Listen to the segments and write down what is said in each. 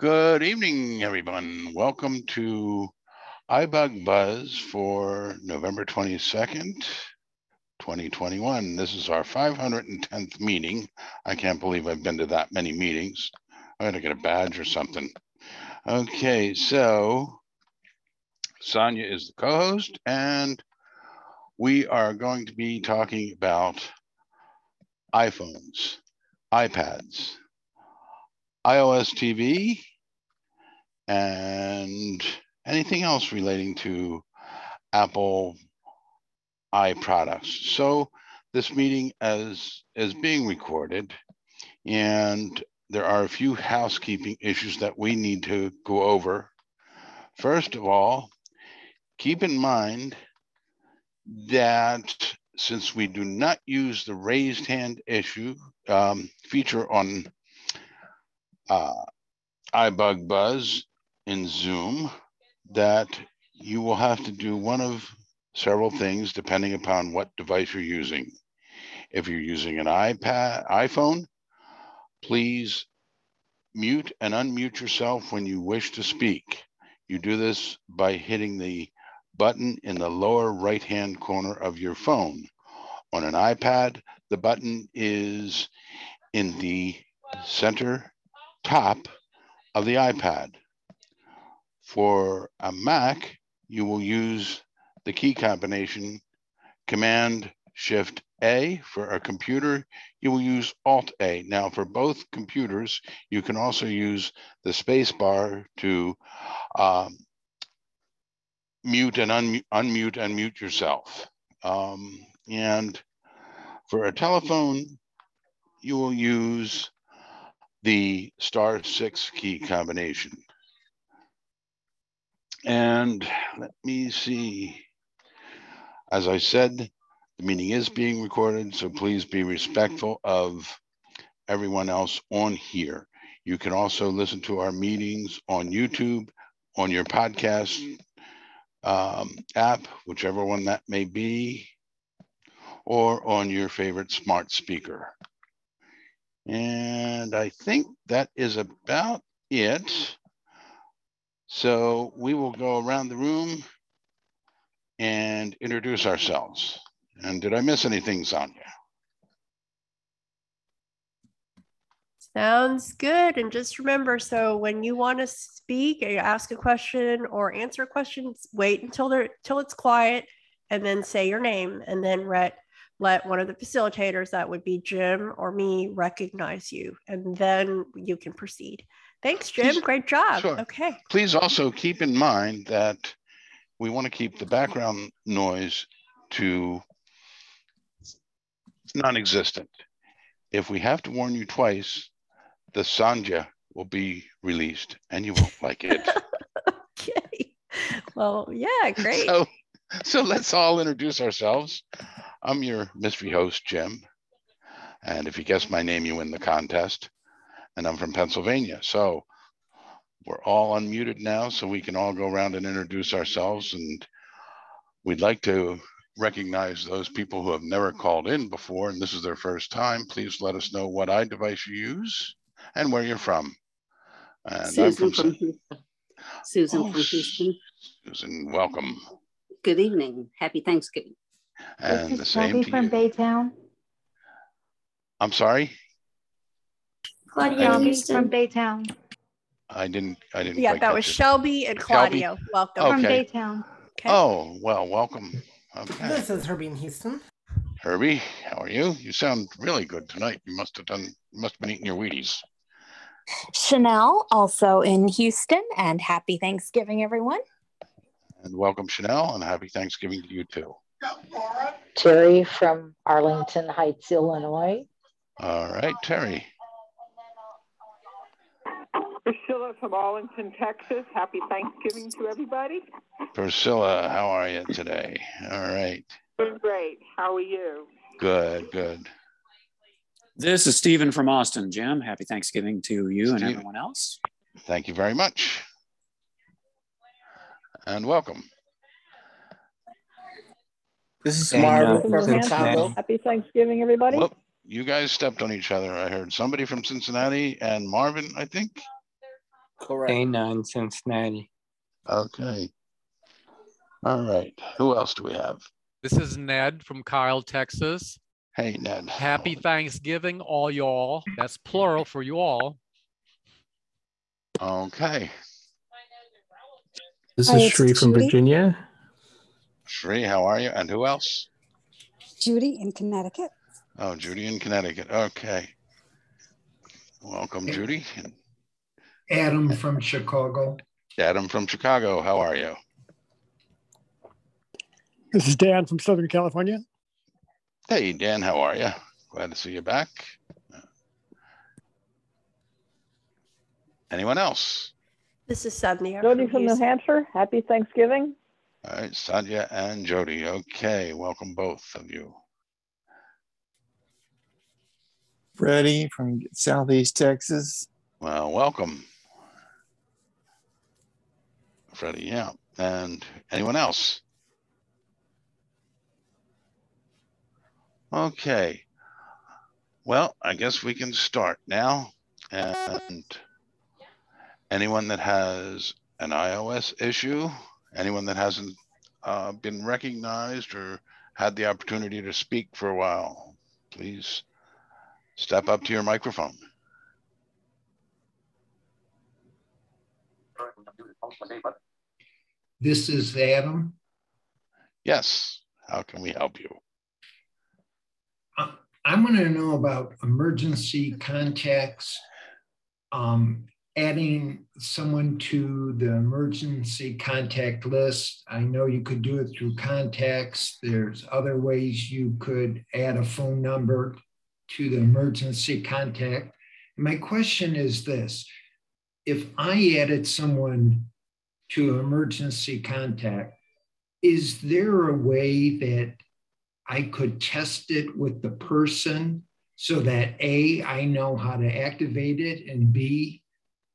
Good evening, everyone. Welcome to iBug Buzz for November 22nd, 2021. This is our 510th meeting. I can't believe I've been to that many meetings. I gotta get a badge or something. Okay, so Sandhya is the co-host and we are going to be talking about iPhones, iPads, iOS TV, and anything else relating to Apple i products. So this meeting as is being recorded and there are a few housekeeping issues that we need to go over. First of all, keep in mind that since we do not use the raised hand issue um, feature on uh, iBug Buzz, in Zoom that you will have to do one of several things depending upon what device you're using. If you're using an iPad, iPhone, please mute and unmute yourself when you wish to speak. You do this by hitting the button in the lower right-hand corner of your phone. On an iPad, the button is in the center top of the iPad. For a Mac, you will use the key combination Command Shift A. For a computer, you will use Alt A. Now, for both computers, you can also use the space bar to um, mute and unmute, unmute and mute yourself. Um, and for a telephone, you will use the star six key combination. And let me see. As I said, the meeting is being recorded, so please be respectful of everyone else on here. You can also listen to our meetings on YouTube, on your podcast um, app, whichever one that may be, or on your favorite smart speaker. And I think that is about it. So we will go around the room and introduce ourselves. And did I miss anything, Sandhya? Sounds good. And just remember, so when you want to speak, ask a question or answer questions, wait until they're till it's quiet, and then say your name, and then let let one of the facilitators, that would be Jim or me, recognize you, and then you can proceed. Thanks, Jim. Please, Great job. Sure. Okay. Please also keep in mind that we want to keep the background noise to non-existent. If we have to warn you twice, the Sanja will be released and you won't like it. okay. Well, yeah, great. So, so let's all introduce ourselves. I'm your mystery host, Jim. And if you guess my name, you win the contest and I'm from Pennsylvania. So we're all unmuted now, so we can all go around and introduce ourselves. And we'd like to recognize those people who have never called in before and this is their first time. Please let us know what iDevice you use and where you're from. And Susan I'm from, from Houston. Susan oh, from Houston. Susan, welcome. Good evening. Happy Thanksgiving. And the same Shelby to from you. Baytown. I'm sorry. Claudia from Baytown. I didn't. I didn't. Yeah, that was it. Shelby and Claudio. Shelby? Welcome okay. from Baytown. Okay. Oh well, welcome. Okay. This is Herbie in Houston. Herbie, how are you? You sound really good tonight. You must have done. You must have been eating your Wheaties. Chanel, also in Houston, and happy Thanksgiving, everyone. And welcome, Chanel, and happy Thanksgiving to you too. Terry from Arlington Heights, Illinois. All right, Terry. Priscilla from Arlington, Texas. Happy Thanksgiving to everybody. Priscilla, how are you today? All right. Doing great. How are you? Good, good. This is Stephen from Austin. Jim, happy Thanksgiving to you Steve. and everyone else. Thank you very much. And welcome. This is Marvin uh, from Chicago. Happy Thanksgiving, everybody. Whoop, you guys stepped on each other. I heard somebody from Cincinnati and Marvin, I think. Correct. A9 Cincinnati. Okay. All right. Who else do we have? This is Ned from Kyle, Texas. Hey, Ned. Happy Thanksgiving, all y'all. That's plural for you all. Okay. This is it's Shri from Judy. Virginia. Shri, how are you? And who else? Judy in Connecticut. Oh, Judy in Connecticut. Okay. Welcome, Judy. Adam from Chicago. Adam from Chicago. How are you? This is Dan from Southern California. Hey, Dan, how are you? Glad to see you back. Anyone else? This is Sandhya. Jody from from New Hampshire, happy Thanksgiving. All right, Sandhya and Jody. Okay, welcome both of you. Freddie from Southeast Texas. Well, welcome. Freddie, yeah. And anyone else? Okay. Well, I guess we can start now. And anyone that has an iOS issue, anyone that hasn't uh, been recognized or had the opportunity to speak for a while, please step up to your microphone. This is Adam. Yes. How can we help you? I want to know about emergency contacts, um, adding someone to the emergency contact list. I know you could do it through contacts. There's other ways you could add a phone number to the emergency contact. My question is this if I added someone to emergency contact, is there a way that I could test it with the person so that A, I know how to activate it, and B,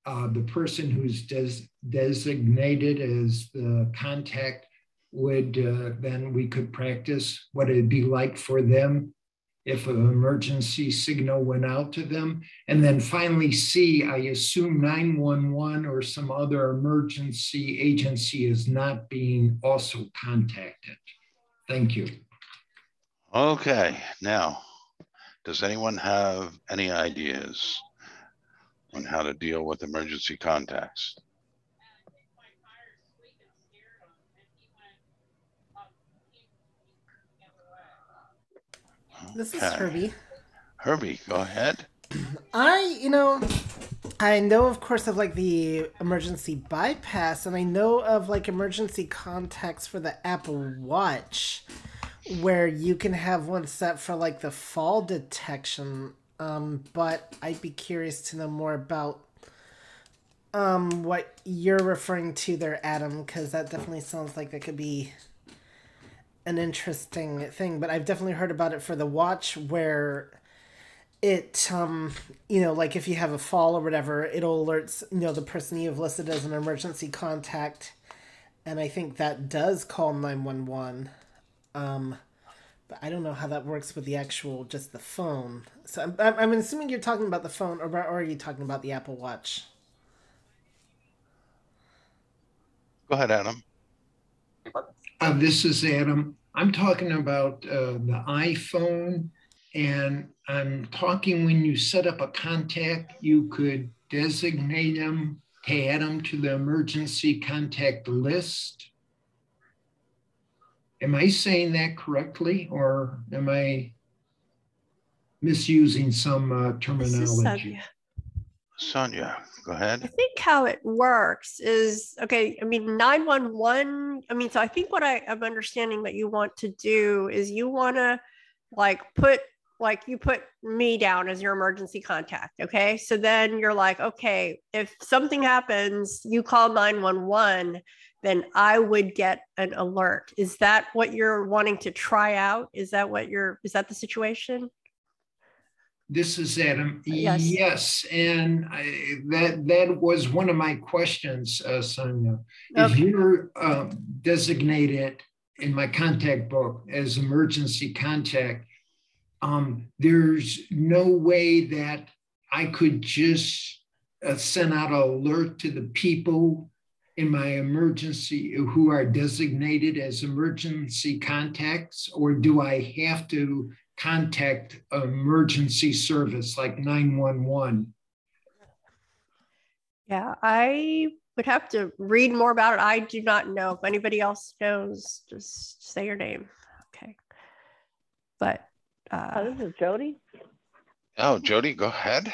uh, the person who's des- designated as the contact would uh, then we could practice what it'd be like for them if an emergency signal went out to them. And then finally, C, I assume 911 or some other emergency agency is not being also contacted. Thank you. Okay, now, does anyone have any ideas on how to deal with emergency contacts? This is. Herbie. Herbie, go ahead. I, you know, I know, of course, of like the emergency bypass, and I know of like emergency contacts for the Apple Watch, where you can have one set for like the fall detection. Um, but I'd be curious to know more about um what you're referring to there, Adam, because that definitely sounds like that could be an interesting thing. But I've definitely heard about it for the watch where it um you know like if you have a fall or whatever it'll alerts you know the person you've listed as an emergency contact and i think that does call 911 um but i don't know how that works with the actual just the phone so i'm, I'm I'm assuming you're talking about the phone or, or are you talking about the apple watch Go ahead, Adam. Uh, this is Adam. I'm talking about uh, the iPhone, and I'm talking when you set up a contact, you could designate them to add them to the emergency contact list. Am I saying that correctly, or am I misusing some uh, This terminology? Sandhya. Sonia, go I think how it works is okay. I mean, 911. I mean, so I think what I am understanding that you want to do is you want to like put like you put me down as your emergency contact. Okay. So then you're like, okay, if something happens, you call 911, then I would get an alert. Is that what you're wanting to try out? Is that what you're, is that the situation? This is Adam. Yes. Yes, and I, that that was one of my questions, uh, Sandhya. If you're um, designated in my contact book as emergency contact, um, there's no way that I could just uh, send out an alert to the people in my emergency who are designated as emergency contacts, or do I have to contact emergency service like 911? Yeah, I would have to read more about it. I do not know. If anybody else knows, just say your name. Okay. But uh, oh, this is Jody. Oh, Jody, go ahead.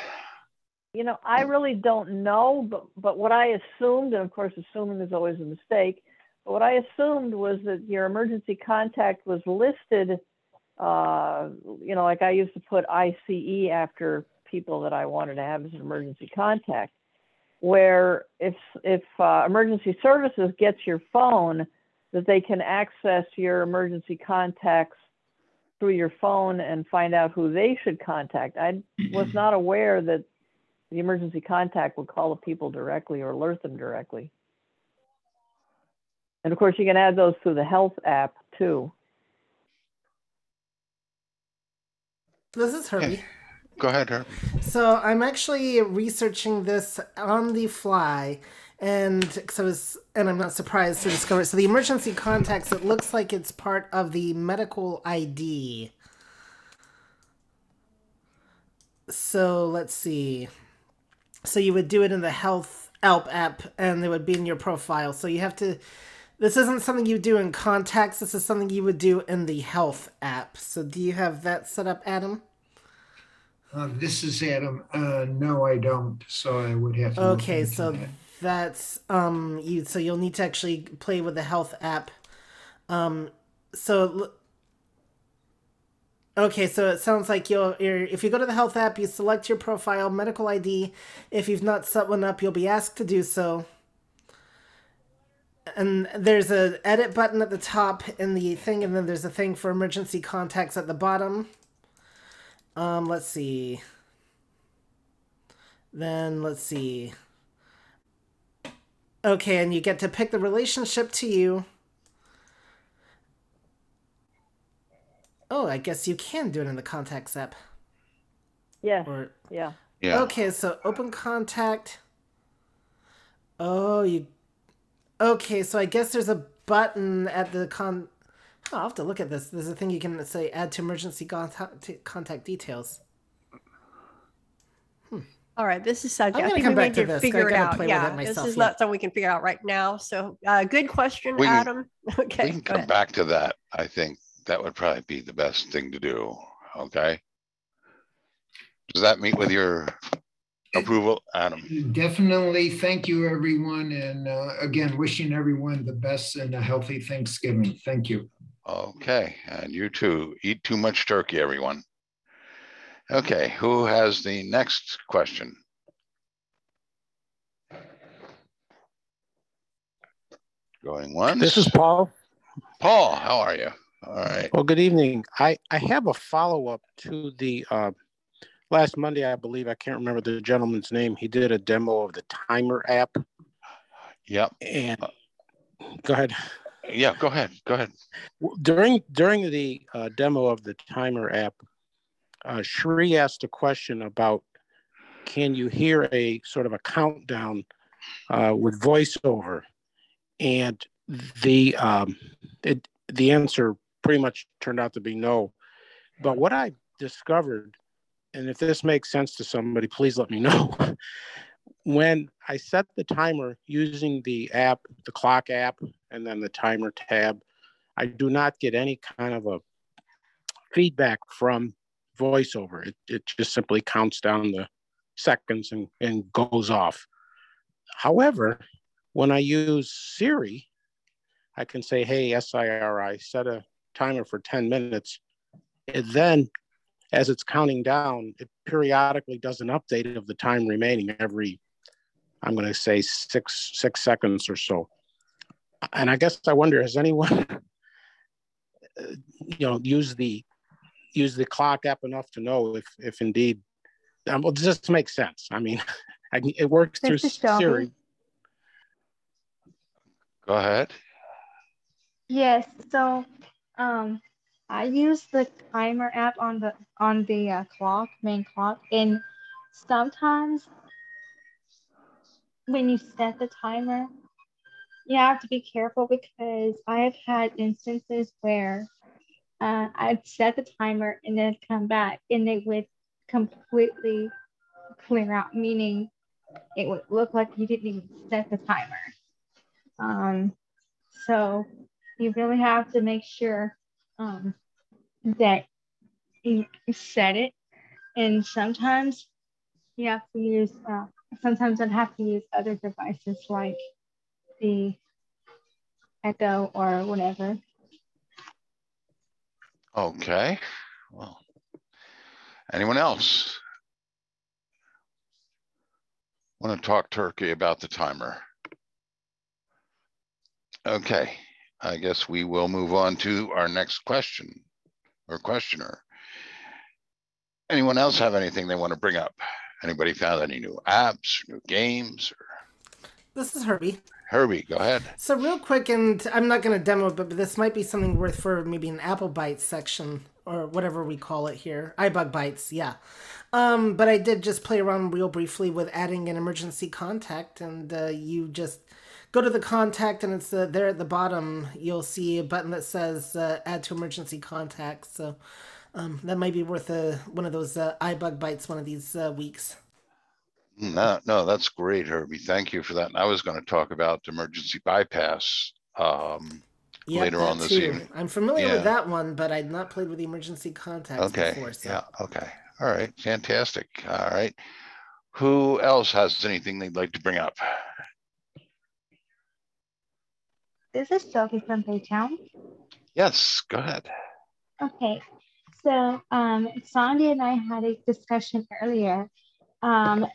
You know, I really don't know, but but what I assumed, and of course, assuming is always a mistake. But what I assumed was that your emergency contact was listed. Uh, you know, like I used to put ICE after people that I wanted to have as an emergency contact where if if uh, emergency services gets your phone, that they can access your emergency contacts through your phone and find out who they should contact. I was not aware that the emergency contact would call the people directly or alert them directly. And of course, you can add those through the health app too. This is Herbie. Go ahead, Herb. So I'm actually researching this on the fly, and so was, and I'm not surprised to discover. So the emergency contacts, it looks like it's part of the medical ID. So let's see. So you would do it in the Health Help app, and it would be in your profile. So you have to. This isn't something you do in contacts. This is something you would do in the Health app. So do you have that set up, Adam? Uh, this is Adam. Uh, no, I don't. So I would have to. Okay, so that. that's um you. So you'll need to actually play with the health app. Um, so. Okay, so it sounds like you'll you're, if you go to the health app, you select your profile, medical ID. If you've not set one up, you'll be asked to do so. And there's a edit button at the top in the thing, and then there's a thing for emergency contacts at the bottom. Um, let's see. Then let's see. Okay, and you get to pick the relationship to you. Oh, I guess you can do it in the contacts app. Yeah. Or, yeah. Yeah. Okay, so open contact. Oh, you. Okay, so I guess there's a button at the con. Oh, I'll have to look at this. There's a thing you can say add to emergency contact, contact details. Hmm. All right, this is Sajid. I'm gonna think come we back need to to this. figure I it gotta out. play with Yeah, it this is yet. not something we can figure out right now. So, uh, good question, We can- Adam. Okay, we can come ahead. back to that. I think that would probably be the best thing to do. Okay. Does that meet with your approval, Adam? Definitely. Thank you, everyone. And uh, again, wishing everyone the best and a healthy Thanksgiving. Thank you. Okay, and you too. Eat too much turkey, everyone. Okay, who has the next question? Going once. This is Paul. Paul, how are you? All right. Well, good evening. I, I have a follow up to the uh, last Monday, I believe. I can't remember the gentleman's name. He did a demo of the timer app. Yep. And go ahead. Yeah, go ahead. Go ahead. During during the uh, demo of the timer app, uh, Shri asked a question about can you hear a sort of a countdown uh, with voiceover, and the um, it, the answer pretty much turned out to be no. But what I discovered, and if this makes sense to somebody, please let me know. when I set the timer using the app, the clock app, and then the timer tab, I do not get any kind of a feedback from voiceover. It, it just simply counts down the seconds and, and goes off. However, when I use Siri, I can say, hey, SIRI, set a timer for 10 minutes. And then as it's counting down, it periodically does an update of the time remaining every, I'm going to say six, six seconds or so. And I guess I wonder, has anyone, you know, used the, use the clock app enough to know if, if indeed, um, well, this makes sense. I mean, I, it works through Shelby. Siri. Go ahead. Yes, so um I use the timer app on the on the uh, clock, main clock, and sometimes when you set the timer, you have to be careful because I have had instances where uh, I'd set the timer and then come back and it would completely clear out, meaning it would look like you didn't even set the timer. Um, so you really have to make sure um, that set it. And sometimes you have to use, uh, sometimes I'd have to use other devices like the Echo or whatever. Okay. Well, anyone else? Want to talk turkey about the timer? Okay, I guess we will move on to our next question or questioner. Anyone else have anything they want to bring up? Anybody found any new apps, new games? Or... This is Herbie. Herbie, go ahead. So real quick, and I'm not going to demo but this might be something worth for maybe an Apple Bytes section or whatever we call it here. iBug Bytes, yeah. Um, but I did just play around real briefly with adding an emergency contact, and uh, you just go to the contact, and it's uh, there at the bottom. You'll see a button that says uh, "Add to Emergency Contacts." So um, that might be worth a, one of those uh, iBug Bytes one of these uh, weeks. No, no, that's great, Herbie. Thank you for that. And I was going to talk about emergency bypass um, Yeah, later on this too. evening. I'm familiar Yeah. with that one, but I'd not played with the emergency contacts Okay. before. So. Yeah. Okay. All right. Fantastic. All right. Who else has anything they'd like to bring up? This is Sophie from Baytown. Yes. Go ahead. Okay, so um, Sandy and I had a discussion earlier. Um,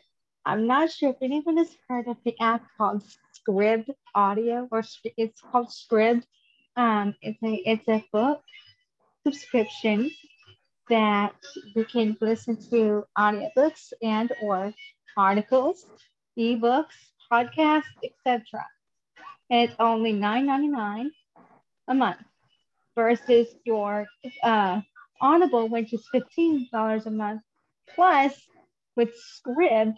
I'm not sure if anyone has heard of the app called Scrib Audio, or it's called Scrib. Um, it's a it's a book subscription that you can listen to audiobooks and or articles, ebooks, podcasts, etc. And it's only $9.99 a month versus your uh, Audible, which is $15 a month. Plus, with Scrib,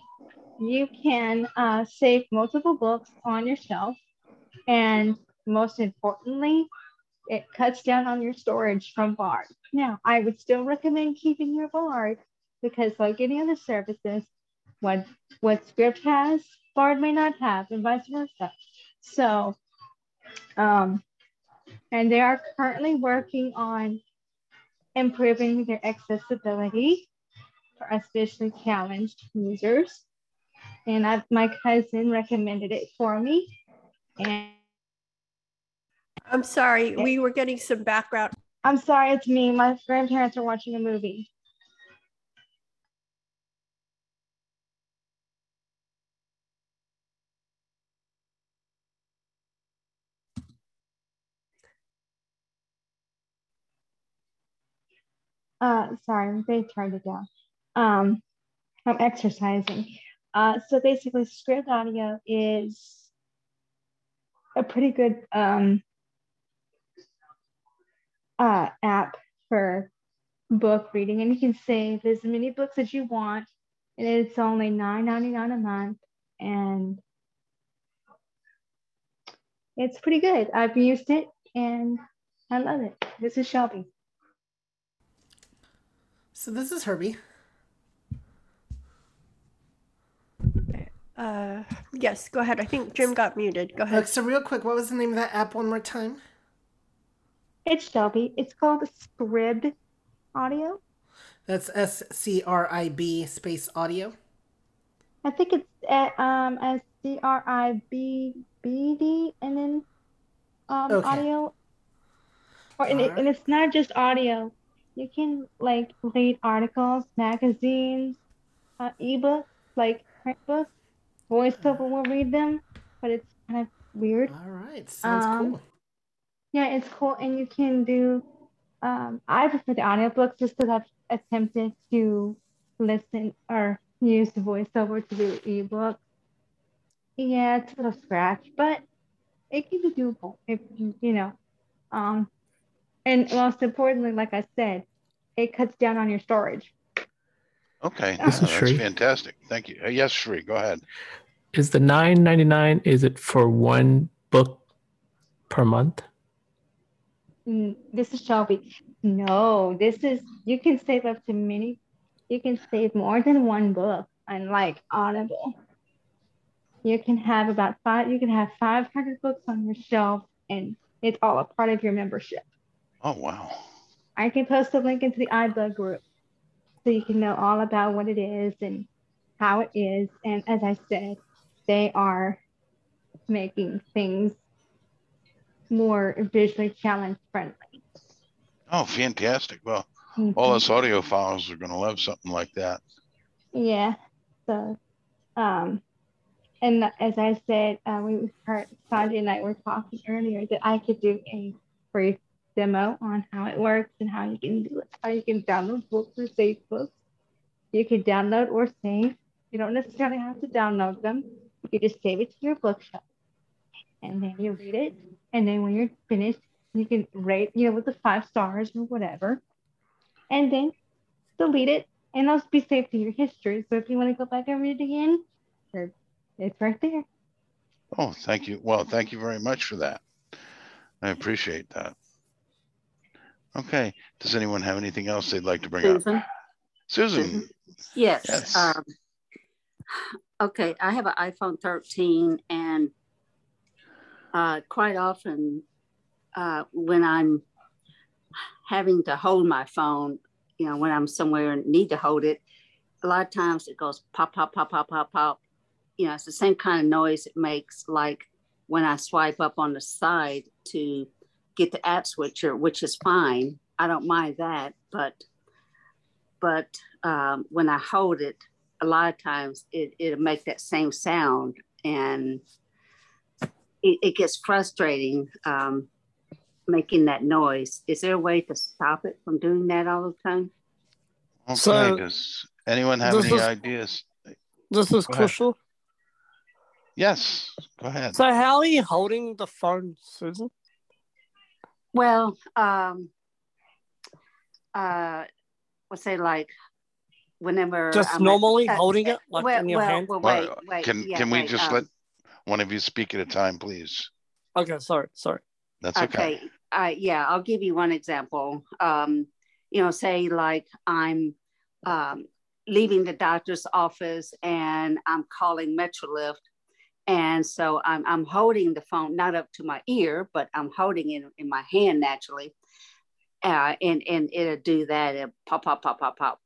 you can uh, save multiple books on your shelf. And most importantly, it cuts down on your storage from Bard. Now, I would still recommend keeping your Bard because, like any other services, what what Scrib has, Bard may not have, and vice versa. So, um, and they are currently working on improving their accessibility for especially challenged users. And I, my cousin recommended it for me. And I'm sorry, we were getting some background. I'm sorry, it's me. My grandparents are watching a movie. Uh, sorry, they turned it down. Um, I'm exercising. Uh, so basically, Scrib Audio is a pretty good um, uh, app for book reading, and you can save as many books as you want, and it's only $9.99 a month, and it's pretty good. I've used it, and I love it. This is Shelby. So this is Herbie. Uh, yes, go ahead. I think Jim got muted. Go ahead. Look, so real quick, what was the name of that app one more time? It's Shelby. It's called Scrib Audio. That's S C R I B space audio. I think it's at, um S C R I B B D and then um Okay. audio. Or and, it, and it's not just audio. You can like read articles, magazines, uh, ebooks, like print books. VoiceOver will read them, but it's kind of weird. All right, sounds Um, cool. Yeah, it's cool, and you can do. Um, I prefer the audiobooks just because I've attempted to listen or use the voiceover to do ebook. Yeah, it's a little scratch, but it can be doable if you you know. Um, and most importantly, like I said, it cuts down on your storage. Okay. This is that's fantastic. Thank you. Uh, yes, Sri, go ahead. is the nine ninety nine? Is it for one book per month? Mm, This is Shelby. No, this is you can save up to many. You can save more than one book, unlike Audible. You can have about five. You can have five hundred books on your shelf, and it's all a part of your membership. Oh wow. I can post a link into the iBug group so you can know all about what it is and how it is. And as I said, they are making things more visually challenge friendly. Oh, fantastic. Well, Mhm. all us audiophiles are going to love something like that. Yeah. So, um, and as I said, uh, we heard Sanjay and I were talking earlier that I could do a brief demo on how it works and how you can do it, how you can download books or save books. You can download or save. You don't necessarily have to download them. You just save it to your bookshelf, and then you read it. And then when you're finished, you can rate, you know, with the five stars or whatever, and then delete it, and it'll be saved to your history. So if you want to go back and read it again, it's right there. Oh, thank you. Well, thank you very much for that. I appreciate that. Okay. Does anyone have anything else they'd like to bring Susan? up? Susan. Susan. Yes. Yes. Um, okay, I have an iPhone 13, and uh, quite often uh, when I'm having to hold my phone, you know, when I'm somewhere and need to hold it, a lot of times it goes pop, pop, pop, pop, pop, pop. You know, it's the same kind of noise it makes like when I swipe up on the side to get the app switcher, which is fine. I don't mind that, but but um, when I hold it, a lot of times it, it'll make that same sound and it, it gets frustrating um, making that noise. Is there a way to stop it from doing that all the time? Okay. So, Does anyone have any is- ideas? This is crucial. Yes. Go ahead. So how are you holding the phone, Susan? Well, um, uh, let's say like whenever Just I'm- normally uh, holding uh, it, like well, in your well, hand? Well, Well, wait, wait. can yeah, can we wait, just um, let one of you speak at a time, please? Okay, sorry, sorry. That's okay. okay uh, yeah i'll give you one example um, you know say like i'm um, leaving the doctor's office and i'm calling metrolift and so I'm, I'm holding the phone not up to my ear but i'm holding it in my hand naturally uh, and and it'll do that it'll pop pop pop pop pop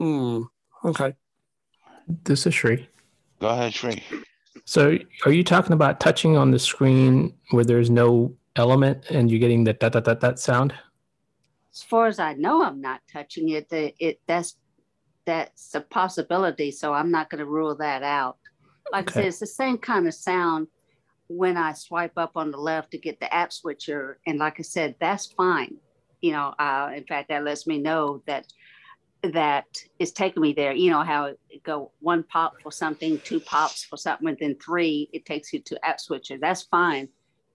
Hmm. Okay. This is Shri. Go ahead, Shri. So, are you talking about touching on the screen where there's no element and you're getting the dot dot dot dot sound? as far as i know i'm not touching it the, it that's that's a possibility so i'm not going to rule that out. Like i said it's the same kind of sound when i swipe up on the left to get the app switcher and like i said that's fine. You know uh, in fact that lets me know that that is taking me there. You know how it go one pop for something two pops for something and then three it takes you to app switcher. That's fine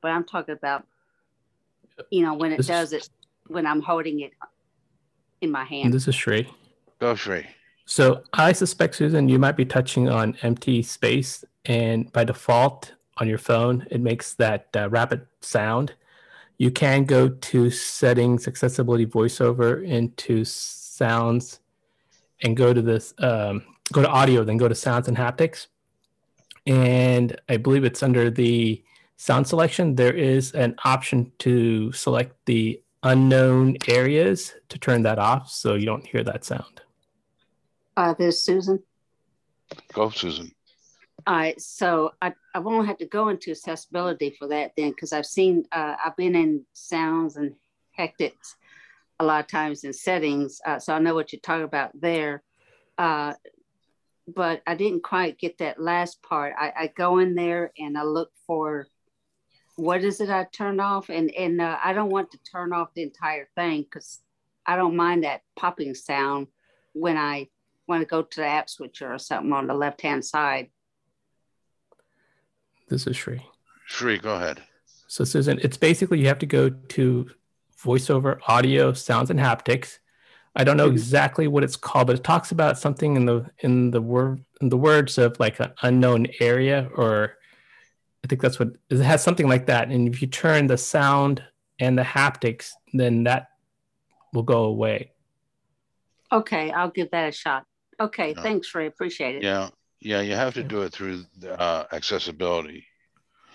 but i'm talking about you know when it This does it when i'm holding it in my hand. And this is Shri. Go, Shri. So, I suspect, Susan, you might be touching on empty space, and by default on your phone, it makes that uh, rapid sound. You can go to settings, accessibility, voiceover, into sounds, and go to this, um, go to audio, then go to sounds and haptics. And I believe it's under the sound selection. There is an option to select the unknown areas to turn that off so you don't hear that sound. Uh there's susan Go, Susan. all right so i, I won't have to go into accessibility for that then because i've seen uh, i've been in sounds and haptics a lot of times in settings uh, so i know what you're talking about there uh, but i didn't quite get that last part I, I go in there and i look for what is it I turn off? And and uh, I don't want to turn off the entire thing because I don't mind that popping sound when I want to go to the app switcher or something on the left hand side. This is Shri. Shri, go ahead. So, Susan, it's basically you have to go to voiceover, audio, sounds, and haptics. I don't know mm-hmm. exactly what it's called, but it talks about something in the in the word in the words of like an unknown area, or I think that's what it has something like that. And if you turn the sound and the haptics, then that will go away. Okay, I'll give that a shot. Okay, thanks, Ray. Appreciate it. Yeah, yeah, you have to do it through uh, accessibility.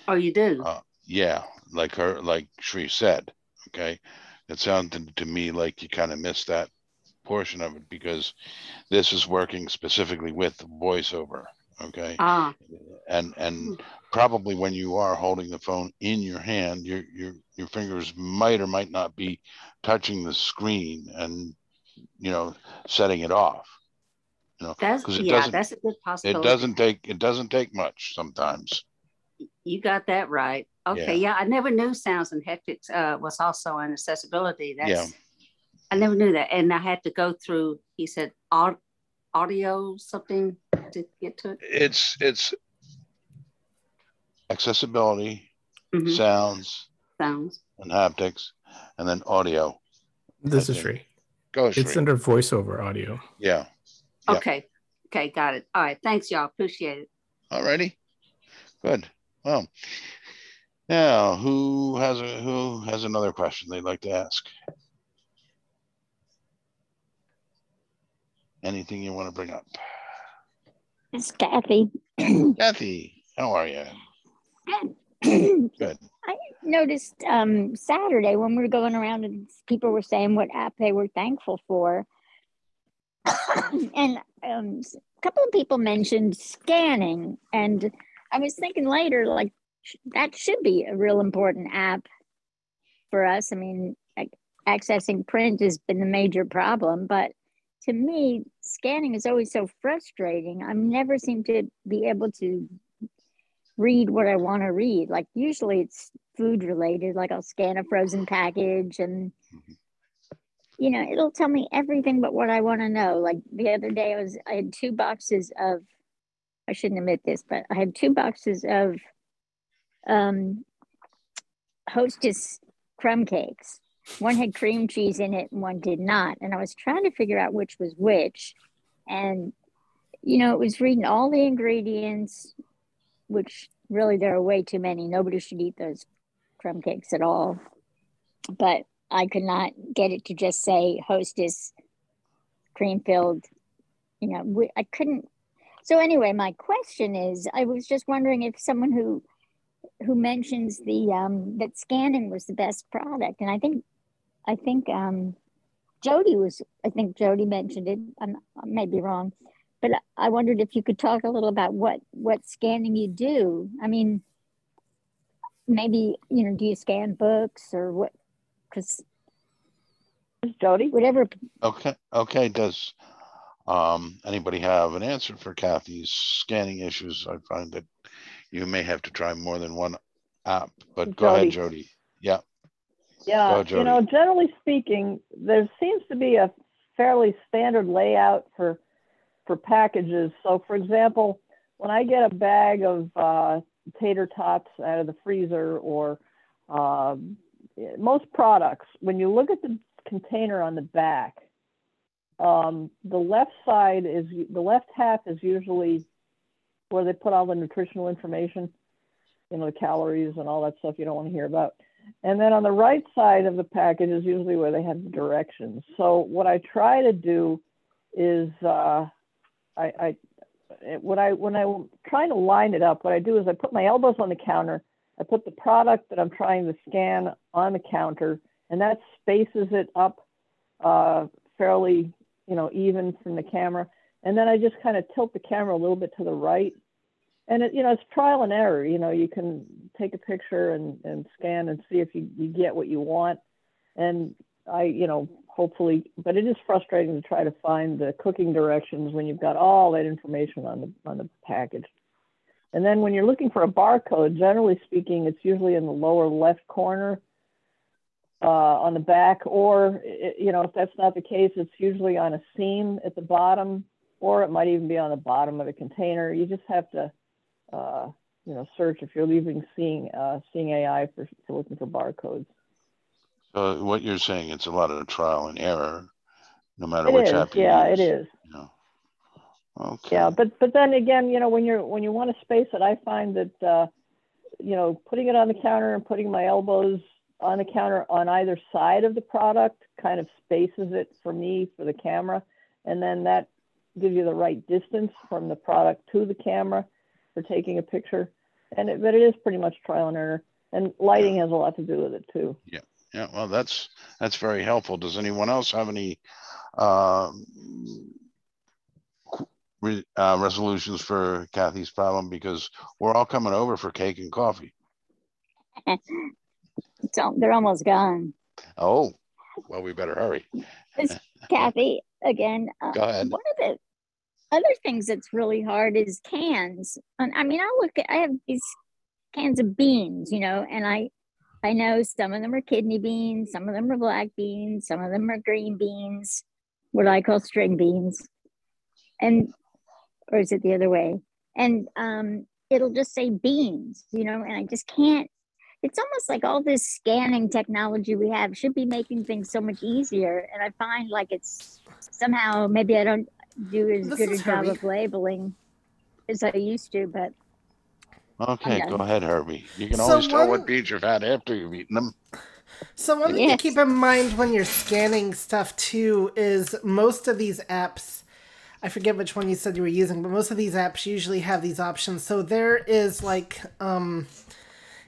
Oh, you do? Uh, yeah, like her, like Shri said. Okay, it sounded to me like you kind of missed that portion of it because this is working specifically with voiceover. Okay, Ah, and and probably when you are holding the phone in your hand, your your your fingers might or might not be touching the screen and you know setting it off. You know, that's 'cause it yeah, doesn't- that's a good possibility. It doesn't take it doesn't take much sometimes. You got that right. Okay, Yeah. yeah, I never knew sounds and haptics uh, was also an accessibility. That's Yeah. I never knew that, and I had to go through. He said au- audio something to get to it. It's it's accessibility, Mhm. sounds, Sounds. and haptics, and then audio. This I is think. free. Go It's under voiceover audio. Yeah. Yep. Okay, okay, got it. All right, thanks, y'all. Appreciate it. Alrighty. Good. Well, now who has a who has another question they'd like to ask? Anything you want to bring up? It's Kathy. Kathy, how are you? Good. Good. I noticed um, Saturday when we were going around and people were saying what app they were thankful for. and um, a couple of people mentioned scanning. And I was thinking later, like, that should be a real important app for us. I mean, ac- accessing print has been the major problem, but to me, scanning is always so frustrating. I never seem to be able to read what I want to read. Like usually it's food related, like I'll scan a frozen package and you know, it'll tell me everything but what I want to know. Like the other day I was I had two boxes of I shouldn't admit this, but I had two boxes of um hostess crumb cakes. One had cream cheese in it and one did not. And I was trying to figure out which was which. And you know, it was reading all the ingredients, which really there are way too many. Nobody should eat those crumb cakes at all. But I could not get it to just say hostess cream filled. You know, we, I couldn't. So anyway, my question is, I was just wondering if someone who who mentions the um, that scanning was the best product, and I think I think um, Jody was. I think Jody mentioned it. I'm, I may be wrong, but I wondered if you could talk a little about what what scanning you do. I mean, maybe you know, do you scan books or what? Because Jody, whatever. Okay. Okay. Does um, anybody have an answer for Kathy's scanning issues? I find that you may have to try more than one app, but go ahead, Jody. Yeah. Yeah, Go, you know, generally speaking, there seems to be a fairly standard layout for for packages. So, for example, when I get a bag of uh, tater tots out of the freezer, or um, most products, when you look at the container on the back, um, the left side is the left half is usually where they put all the nutritional information, you know, the calories and all that stuff you don't want to hear about. And then on the right side of the package is usually where they have the directions. So what I try to do is uh, I, I when I when I'm trying to line it up, what I do is I put my elbows on the counter. I put the product that I'm trying to scan on the counter, and that spaces it up uh, fairly, you know, even from the camera. And then I just kind of tilt the camera a little bit to the right. And it, you know, it's trial and error. You know, you can take a picture and, and scan and see if you, you get what you want. And I, you know, hopefully, but it is frustrating to try to find the cooking directions when you've got all that information on the on the package. And then when you're looking for a barcode, generally speaking, it's usually in the lower left corner uh, on the back, or i- you know, if that's not the case, it's usually on a seam at the bottom, or it might even be on the bottom of the container. You just have to, uh, you know, search if you're leaving seeing uh, seeing AI for, for looking for barcodes. So what you're saying, it's a lot of trial and error. no matter It which is, app you yeah, use. it is. Okay. Yeah, but but then again, you know, when you're when you want to space it, I find that uh, you know putting it on the counter and putting my elbows on the counter on either side of the product kind of spaces it for me for the camera, and then that gives you the right distance from the product to the camera for taking a picture. And it, but it is pretty much trial and error, and lighting has a lot to do with it too. Yeah, yeah, well, that's, that's very helpful. Does anyone else have any um, qu- re- uh, resolutions for Kathy's problem? Because we're all coming over for cake and coffee. They're almost gone. Oh, well, we better hurry. Kathy again. Uh, Go ahead. One of the other things that's really hard is cans. And I mean, I look at I have these cans of beans, you know, and I I know some of them are kidney beans, some of them are black beans, some of them are green beans, what I call string beans, and or is it the other way? And um, it'll just say beans, you know, and I just can't. It's almost like all this scanning technology we have should be making things so much easier. And I find like it's somehow maybe I don't do as This good a job Herbie. of labeling as I used to, but Okay, go ahead, Herbie. You can So always tell what beans you've had after you've eaten them. So one thing to keep in mind when you're scanning stuff too is most of these apps I forget which one you said you were using, but most of these apps usually have these options. So there is like um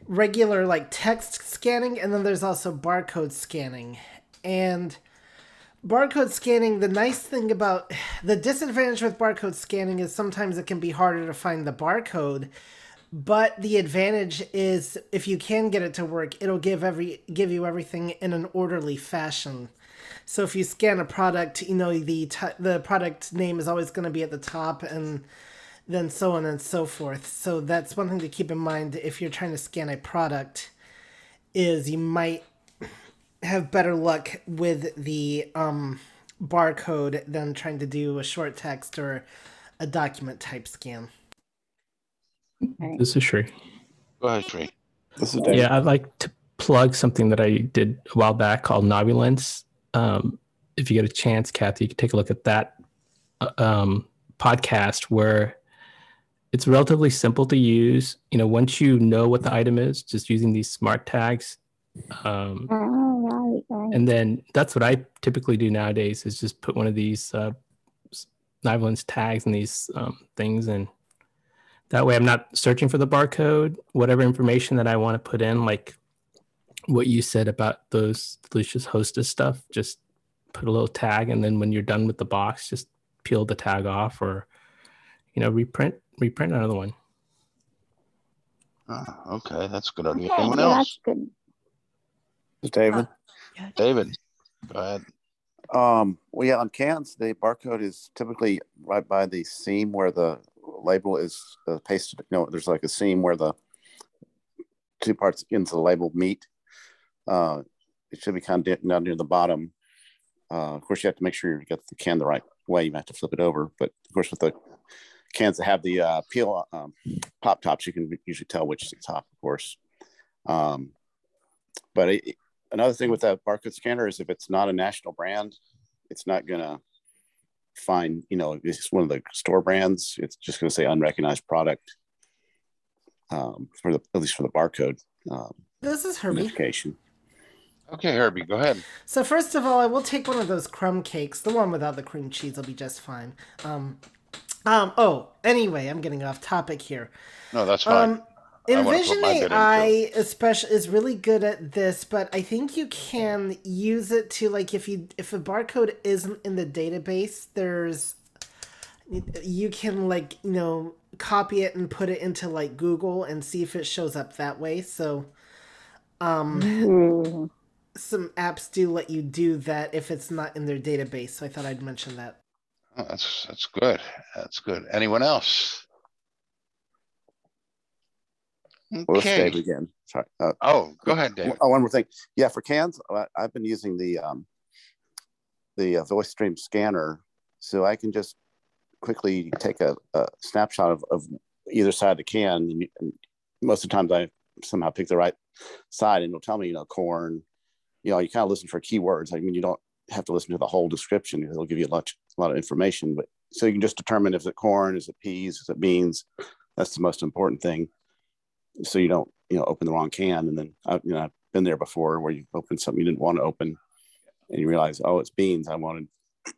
regular like text scanning and then there's also barcode scanning. And barcode scanning, the nice thing about the disadvantage with barcode scanning is sometimes it can be harder to find the barcode. But the advantage is if you can get it to work, it'll give every give you everything in an orderly fashion. So if you scan a product, you know the t- the product name is always going to be at the top, and then so on and so forth. So that's one thing to keep in mind if you're trying to scan a product, is you might have better luck with the um, barcode than trying to do a short text or a document type scan. This is Shri. Go ahead, Shri. This is Yeah, I'd like to plug something that I did a while back called NaviLens. Um, if you get a chance, Kathy, you can take a look at that uh, um, podcast where it's relatively simple to use. You know, once you know what the item is, just using these smart tags. Um, oh, right, right. and then that's what I typically do nowadays is just put one of these uh, s- NaviLens tags and these um, things and that way I'm not searching for the barcode. Whatever information that I want to put in, like what you said about those delicious hostess stuff, just put a little tag and then when you're done with the box, just peel the tag off or you know, reprint reprint another one. Ah, okay, that's a good idea. Okay, Anyone well, else? that's good. This is David. David, go ahead. Um, well, yeah, on cans, the barcode is typically right by the seam where the label is uh, pasted. You know, there's like a seam where the two parts into the label meet. Uh, it should be kind of down near the bottom. Uh, of course, you have to make sure you get the can the right way. You have to flip it over. But of course, with the cans that have the uh, peel um, pop tops, you can usually tell which is the top, of course. Um, but it, another thing with that barcode scanner is if it's not a national brand, it's not gonna find, you know, it's one of the store brands, it's just gonna say unrecognized product um, for the at least for the barcode um, This is Herbie. notification. Okay, Herbie, go ahead. So first of all, I will take one of those crumb cakes. The one without the cream cheese will be just fine. Um, um. Oh, anyway, I'm getting off topic here. No, that's fine. Um, I Envision my in, AI especially is really good at this, but I think you can use it to like if you if a barcode isn't in the database, there's you can like you know copy it and put it into like Google and see if it shows up that way. So, um, some apps do let you do that if it's not in their database. So I thought I'd mention that. Oh, that's that's good. That's good. Anyone else? Well, it's Okay. David again. Sorry. Uh, Oh, go ahead, David. Oh, one more thing. Yeah, for cans, I- I've been using the um, the uh, Voice Dream scanner, so I can just quickly take a, a snapshot of, of either side of the can, and, and most of the times I somehow pick the right side, and it'll tell me, you know, corn. You know, you kind of listen for keywords. I mean, you don't have to listen to the whole description. It'll give you a lot, a lot of information. But so you can just determine if it's corn, is it peas, is it beans. That's the most important thing. So you don't, you know, open the wrong can. And then, I, you know, I've been there before where you open something you didn't want to open, and you realize, oh, it's beans. I wanted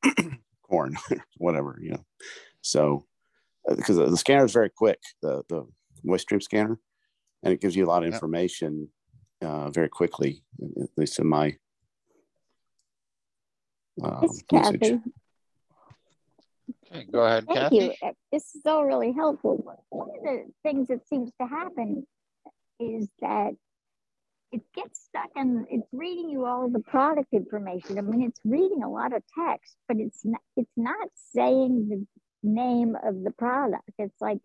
corn, whatever, you know. So uh, because the scanner is very quick, the the Voice Dream scanner, and it gives you a lot of information uh, very quickly. At least in my um, It's usage. Okay, go ahead, Thank Kathy. you. Uh, This is all really helpful. One of the things that seems to happen is that it gets stuck and it's reading you all the product information. I mean, it's reading a lot of text, but it's not, it's not saying the name of the product. It's like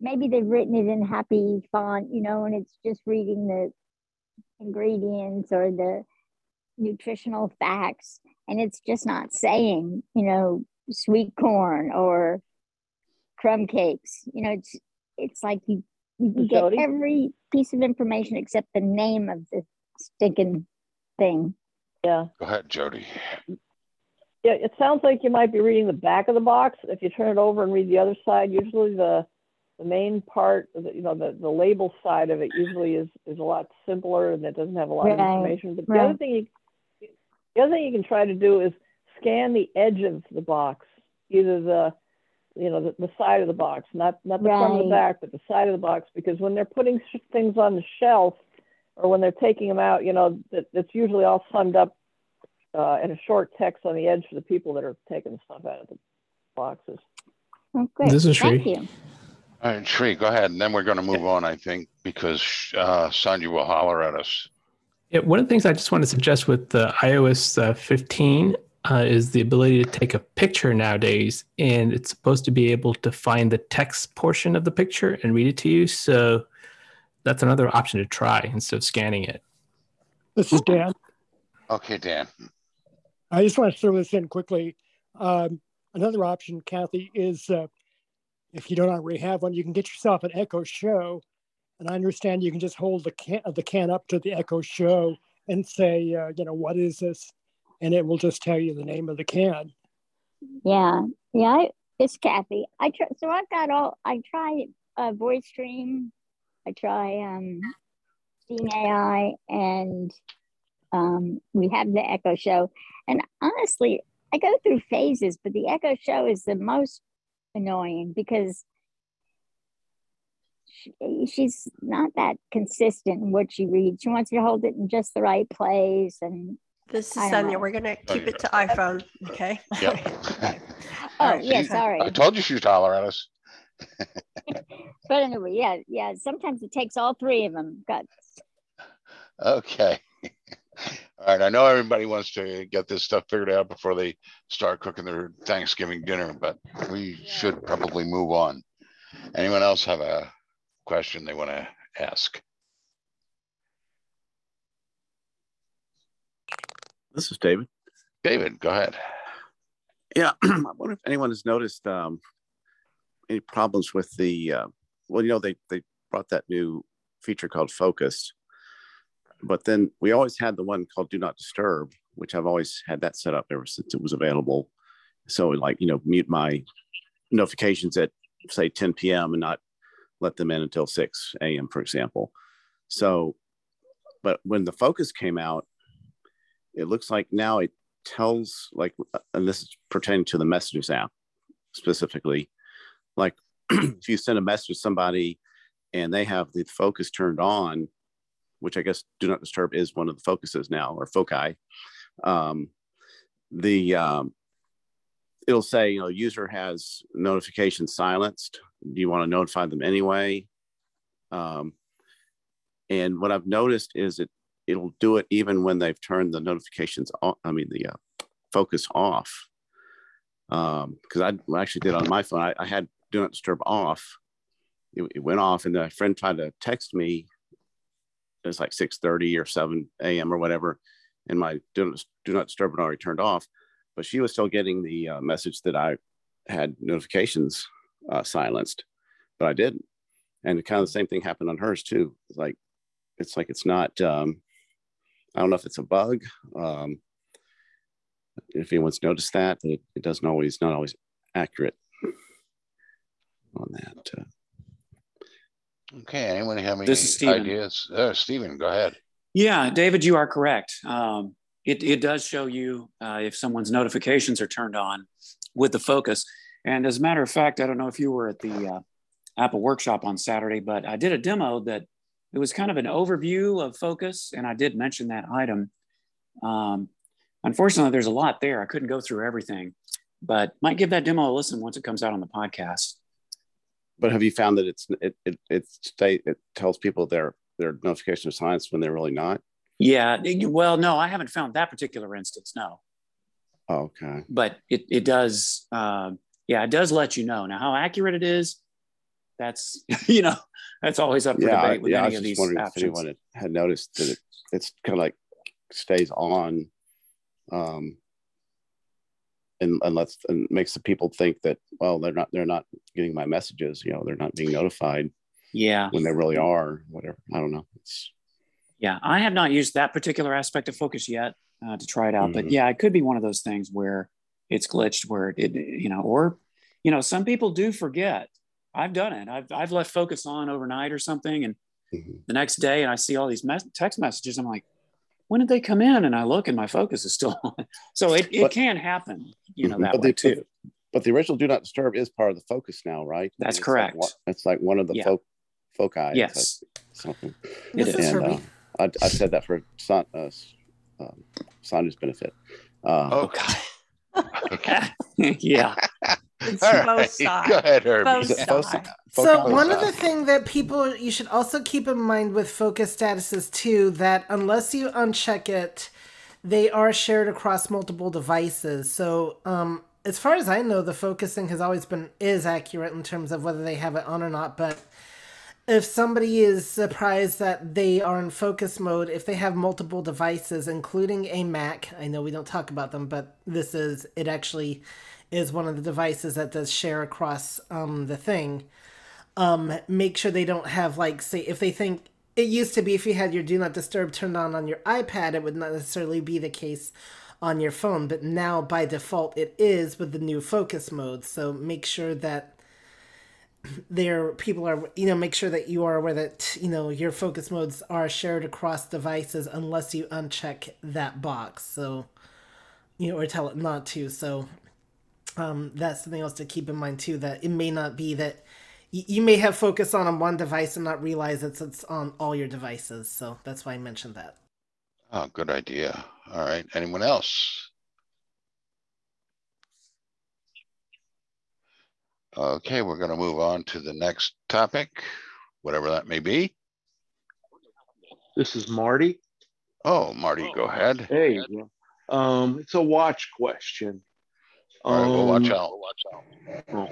maybe they've written it in happy font, you know, and it's just reading the ingredients or the nutritional facts, and it's just not saying, you know, sweet corn or crumb cakes. You know, it's it's like you you can get every piece of information except the name of the stinking thing. Yeah. Go ahead, Jody. Yeah, it sounds like you might be reading the back of the box. If you turn it over and read the other side, usually the the main part, you know, the, the label side of it usually is is a lot simpler and it doesn't have a lot of information. But the other thing you the other thing you can try to do is scan the edge of the box, either the you know the, the side of the box, not not the front of the back, but the side of the box, because when they're putting things on the shelf or when they're taking them out, you know, that it's usually all summed up uh, in a short text on the edge for the people that are taking the stuff out of the boxes. Oh, great. This is Thank Sri. you. All right, Sri, go ahead, and then we're going to move on, I think, because uh, Sandhya will holler at us. Yeah, one of the things I just want to suggest with the iOS uh, 15 uh, is the ability to take a picture nowadays, and it's supposed to be able to find the text portion of the picture and read it to you. So that's another option to try instead of scanning it. This is Dan. Okay, Dan. I just want to throw this in quickly. Um, another option, Kathy, is uh, if you don't already have one, you can get yourself an Echo Show, and I understand you can just hold the can the can up to the Echo Show and say, uh, you know, what is this, and it will just tell you the name of the can. Yeah, yeah. I, it's Kathy. I try. So I've got all. I try uh, Voice Dream. I try um, Seeing AI, and um, we have the Echo Show. And honestly, I go through phases, but the Echo Show is the most annoying because she, she's not that consistent in what she reads. She wants you to hold it in just the right place, and This is I Sandhya. know. We're gonna oh, keep it to iPhone. Okay. Yep. Oh, right. yeah, sorry. I told you she'd holler at us. But anyway, yeah, yeah. Sometimes it takes all three of them. God, Okay. All right. I know everybody wants to get this stuff figured out before they start cooking their Thanksgiving dinner, but we should probably move on. Anyone else have a question they want to ask? This is David. David, go ahead. Yeah, I wonder if anyone has noticed um, any problems with the. Uh, well, you know, they they brought that new feature called Focus, but then we always had the one called Do Not Disturb, which I've always had that set up ever since it was available. So, like, you know, mute my notifications at say 10 p.m. and not let them in until 6 a.m., for example. So, but when the Focus came out, it looks like now it tells like and this is pertaining to the messages app specifically like if you send a message to somebody and they have the focus turned on which i guess do not disturb is one of the focuses now or foci. Um, the um, it'll say you know user has notifications silenced. Do you want to notify them anyway? Um, and what i've noticed is it it'll do it even when they've turned the notifications on i mean the uh, focus off. Um because i I actually did on my phone. I, I had do not disturb off. It, it went off and a friend tried to text me it was like 6 30 or 7 a.m or whatever and my do not, do not disturb had already turned off but she was still getting the uh, message that i had notifications uh, silenced but i didn't and kind of the same thing happened on hers too it's like it's like it's not um i don't know if it's a bug um if anyone's noticed that, it, it doesn't always not always accurate on that. Uh, Okay, anyone have any This is Stephen. ideas? Uh, Stephen, go ahead. Yeah, David, you are correct. Um, it, it does show you uh, if someone's notifications are turned on with the focus. And as a matter of fact, I don't know if you were at the uh, Apple workshop on Saturday, but I did a demo that it was kind of an overview of focus. And I did mention that item. Um, unfortunately, there's a lot there. I couldn't go through everything, but might give that demo a listen once it comes out on the podcast. But have you found that it's it it it, stay, it tells people their their notification of science when they're really not? Yeah, well, no, I haven't found that particular instance. No. Oh, okay. but it, it does um, yeah it does let you know now how accurate it is that's you know that's always up for Yeah, debate with yeah. I any was of just these wondering if anyone had, had noticed that it, it's kind of like stays on, um, and and lets and makes the people think that well they're not they're not getting my messages. You know, they're not being notified yeah when they really are. Whatever. I don't know. It's yeah i have not used that particular aspect of focus yet uh, to try it out but Mhm. yeah it could be one of those things where it's glitched where it you know or you know some people do forget i've done it i've, I've left focus on overnight or something and Mm-hmm. the next day and i see all these mes- text messages i'm like when did they come in and i look and my focus is still on so it, it But- can happen you know Mhm. that but way the, too But the original do not disturb is part of the focus now, right? That's mean, it's like correct. one- It's like one of the Yeah. fo- foci. It's Yes. like something. This is and for uh, me. I, I said that for Son, uh, um, Sandhya's benefit. Uh, Oh, yeah It's All both sides. Go ahead, Herbie. Both Is it both sides. si- So Focus one of the thing that people you should also keep in mind with focus statuses too that unless you uncheck it, they are shared across multiple devices. So um, as far as I know, the focusing has always been is accurate in terms of whether they have it on or not. But if somebody is surprised that they are in focus mode, if they have multiple devices, including a Mac, I know we don't talk about them, but this is it actually is one of the devices that does share across um, the thing. Um, make sure they don't have like say if they think it used to be if you had your do not disturb turned on on your iPad, it would not necessarily be the case on your phone, but now by default it is with the new focus mode. So make sure that there people are you know make sure that you are aware that you know your focus modes are shared across devices unless you uncheck that box so you know or tell it not to so um that's something else to keep in mind too that it may not be that y- you may have focus on on one device and not realize it's it's on all your devices so that's why i mentioned that Oh, good idea. All right. Anyone else? Okay, we're going to move on to the next topic, whatever that may be. This is Marty. Oh, Marty, go ahead. Hey, um, it's a watch question. All right, well, watch Um, out. Watch out. Oh,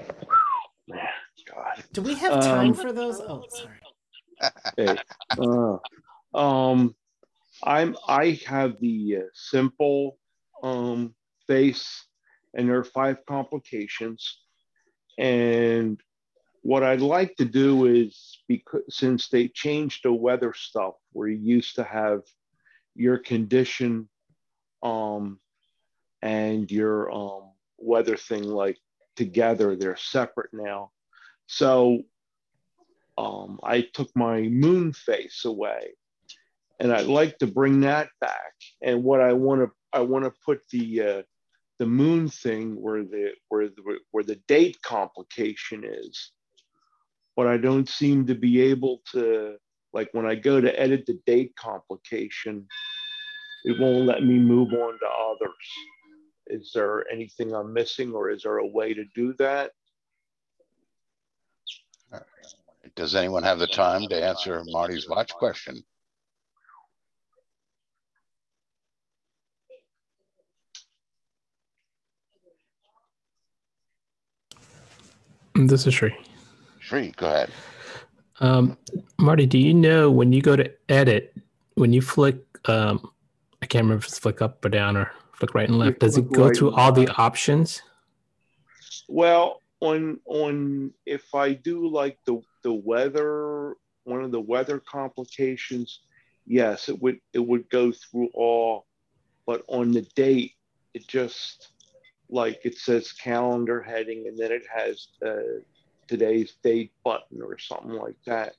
man, God. do we have time Um, for those oh sorry Hey, uh, um, I'm I have the uh, simple um face, and there are five complications. And what I'd like to do is because since they changed the weather stuff, where you used to have your condition, um, and your um weather thing like together, they're separate now. So um, I took my moon face away, and I'd like to bring that back. And what I want to I want to put the uh, the moon thing where the where the where the date complication is. But I don't seem to be able to like when I go to edit the date complication, it won't let me move on to others. Is there anything I'm missing, or is there a way to do that? Does anyone have the time to answer Marty's watch question? This is Sri. Sri, go ahead. Um, Marty, do you know when you go to edit, when you flick, um, I can't remember if it's flick up or down or right and left, does it go right through all the options? Well, on on if I do like the the weather, one of the weather complications, yes, it would it would go through all, but on the date, it just like it says calendar heading and then it has uh, today's date button or something like that.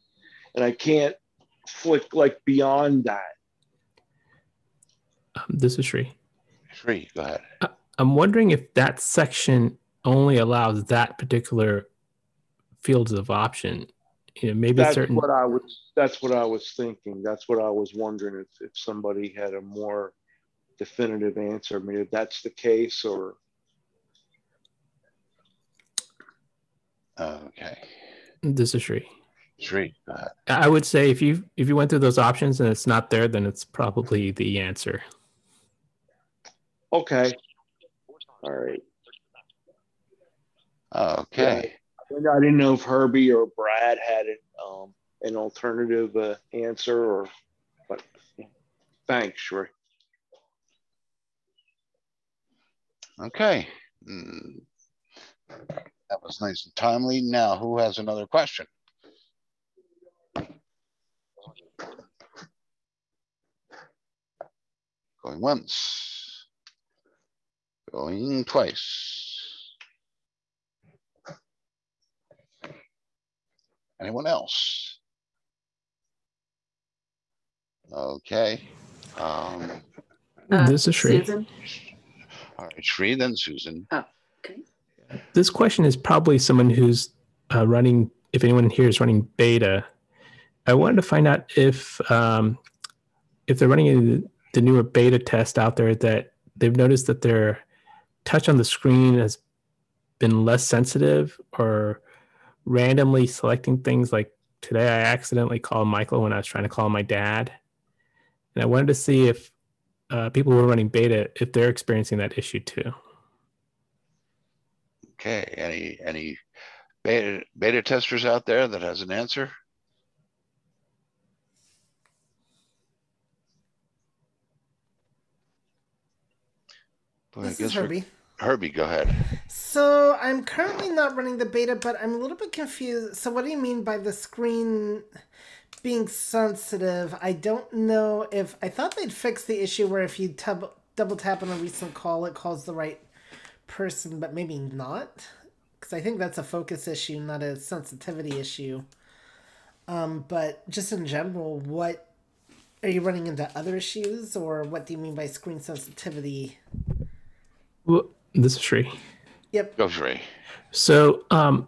And I can't flick like beyond that. Um, this is Sri. Sri, go ahead. I- I'm wondering if that section only allows that particular fields of option. You know, maybe that's certain. what I was that's what I was thinking. That's what I was wondering if, if somebody had a more definitive answer. I mean, if that's the case or Okay. This is Sri. Sri, go ahead. I would say if you if you went through those options and it's not there, then it's probably the answer. Okay. All right. Okay. Yeah. I didn't know if Herbie or Brad had it, um, an alternative uh, answer or, but thanks, Sure. Okay. Mm. That was nice and timely. Now, who has another question? Going once. Going twice. Anyone else? Okay. Um, this is Sri. Susan? all right, Sri, then Susan. Oh, okay. This question is probably someone who's uh, running. If anyone here is running beta, I wanted to find out if um, if they're running the newer beta test out there that they've noticed that their touch on the screen has been less sensitive or randomly selecting things like today I accidentally called Michael when I was trying to call my dad. And I wanted to see if uh, people who are running beta, if they're experiencing that issue too. Okay, any any beta beta testers out there that has an answer? Boy, This is guess we're- Herbie. Herbie, go ahead. So I'm currently not running the beta, but I'm a little bit confused. So what do you mean by the screen being sensitive? I don't know if I thought they'd fix the issue where if you tab- double tap on a recent call, it calls the right person, but maybe not. Because I think that's a focus issue, not a sensitivity issue. Um, but just in general, what are you running into other issues, or what do you mean by screen sensitivity? Well, this is Sri. Yep. Go Sri. So, um,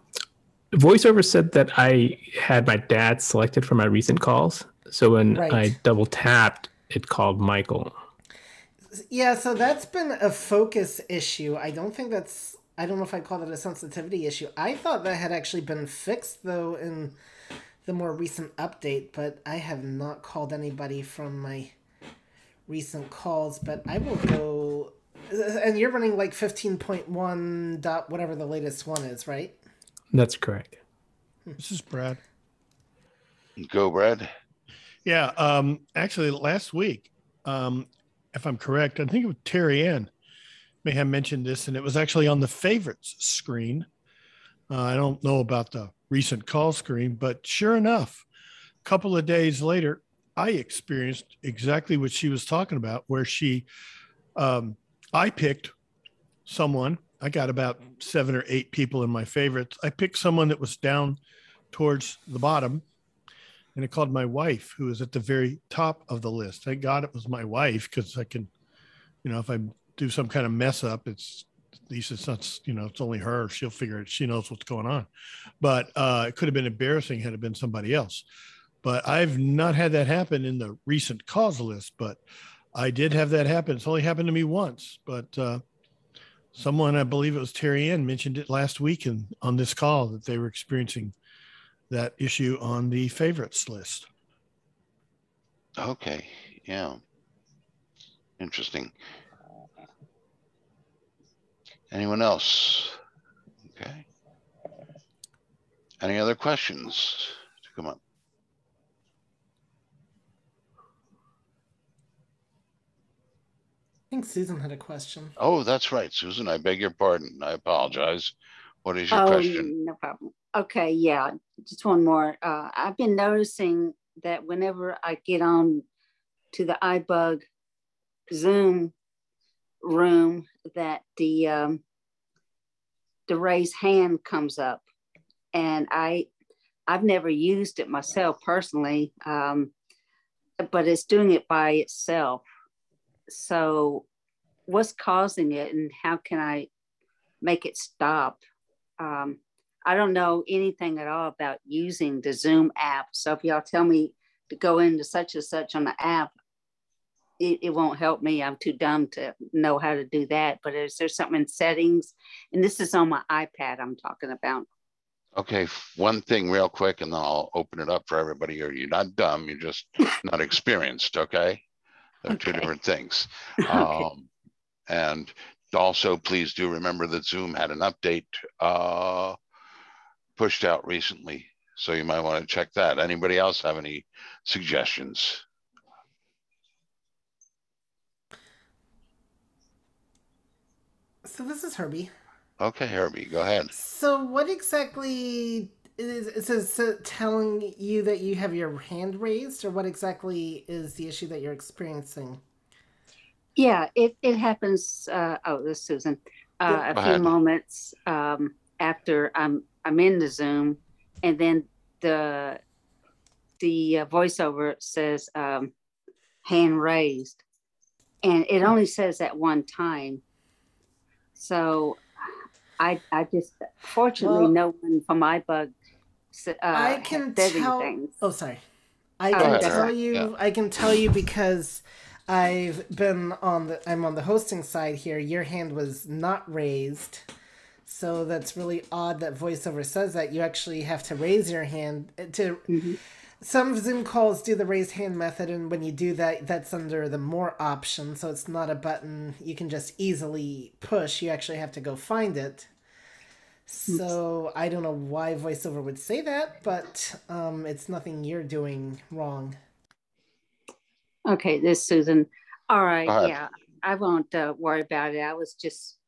VoiceOver said that I had my dad selected for my recent calls. So when Right. I double tapped, it called Michael. Yeah, so that's been a focus issue. I don't think that's. I don't know if I call it a sensitivity issue. I thought that had actually been fixed though in the more recent update, but I have not called anybody from my recent calls. But I will go. And you're running like fifteen point one dot whatever the latest one is, right? That's correct. This is Brad. Go, Brad. Yeah. Um, actually, last week, um, if I'm correct, I think it was Terry Ann may have mentioned this, and it was actually on the favorites screen. Uh, I don't know about the recent call screen, but sure enough, a couple of days later, I experienced exactly what she was talking about, where she, um, I picked someone. I got about seven or eight people in my favorites. I picked someone that was down towards the bottom and it called my wife, who was at the very top of the list. Thank God it was my wife because I can, you know, if I do some kind of mess up, it's at least it's not, you know, it's only her. She'll figure it. She knows what's going on. But uh, it could have been embarrassing had it been somebody else. But I've not had that happen in the recent cause list. But I did have that happen. It's only happened to me once. But uh, someone, I believe it was Terry Ann, mentioned it last week and on this call that they were experiencing that issue on the favorites list. Okay, yeah. Interesting. Anyone else? Okay. Any other questions to come up? Think Susan had a question. Oh, that's right, Susan. I beg your pardon. I apologize. What is your oh, question? no problem. Okay, yeah, just one more. Uh, I've been noticing that whenever I get on to the iBug Zoom, room that the um, the raise hand comes up, and I I've never used it myself personally, um, but it's doing it by itself. So, what's causing it, and how can I make it stop? Um, I don't know anything at all about using the Zoom app. So if y'all tell me to go into such and such on the app, it, it won't help me. I'm too dumb to know how to do that. But is there something in settings? And this is on my iPad I'm talking about. Okay, one thing real quick, and then I'll open it up for everybody. You're, you're not dumb, you're just not experienced, okay? They're two different things. Um, and also, please do remember that Zoom had an update uh, pushed out recently. So you might want to check that. Anybody else have any suggestions? So this is Herbie. Okay, Herbie, go ahead. So what exactly is is this uh, telling you that you have your hand raised, or what exactly is the issue that you're experiencing? Yeah, it, it happens. Uh, oh, this is Susan. Uh, a Go few ahead. moments um, after I'm I'm in the Zoom, and then the the uh, voiceover says um, hand raised, and it only says that one time. So, I I just fortunately Well- no one from iBug s- uh, I can tell. anything. Oh, sorry. I can tell you. Yeah. I can tell you because I've been on the. I'm on the hosting side here. Your hand was not raised, so that's really odd that VoiceOver says that. You actually have to raise your hand uh, to. Some Zoom calls do the raise hand method, and when you do that, that's under the more option. So it's not a button you can just easily push. You actually have to go find it. So I don't know why VoiceOver would say that, but um, it's nothing you're doing wrong. Okay, this Susan. All right, Go yeah, I won't uh, worry about it. I was just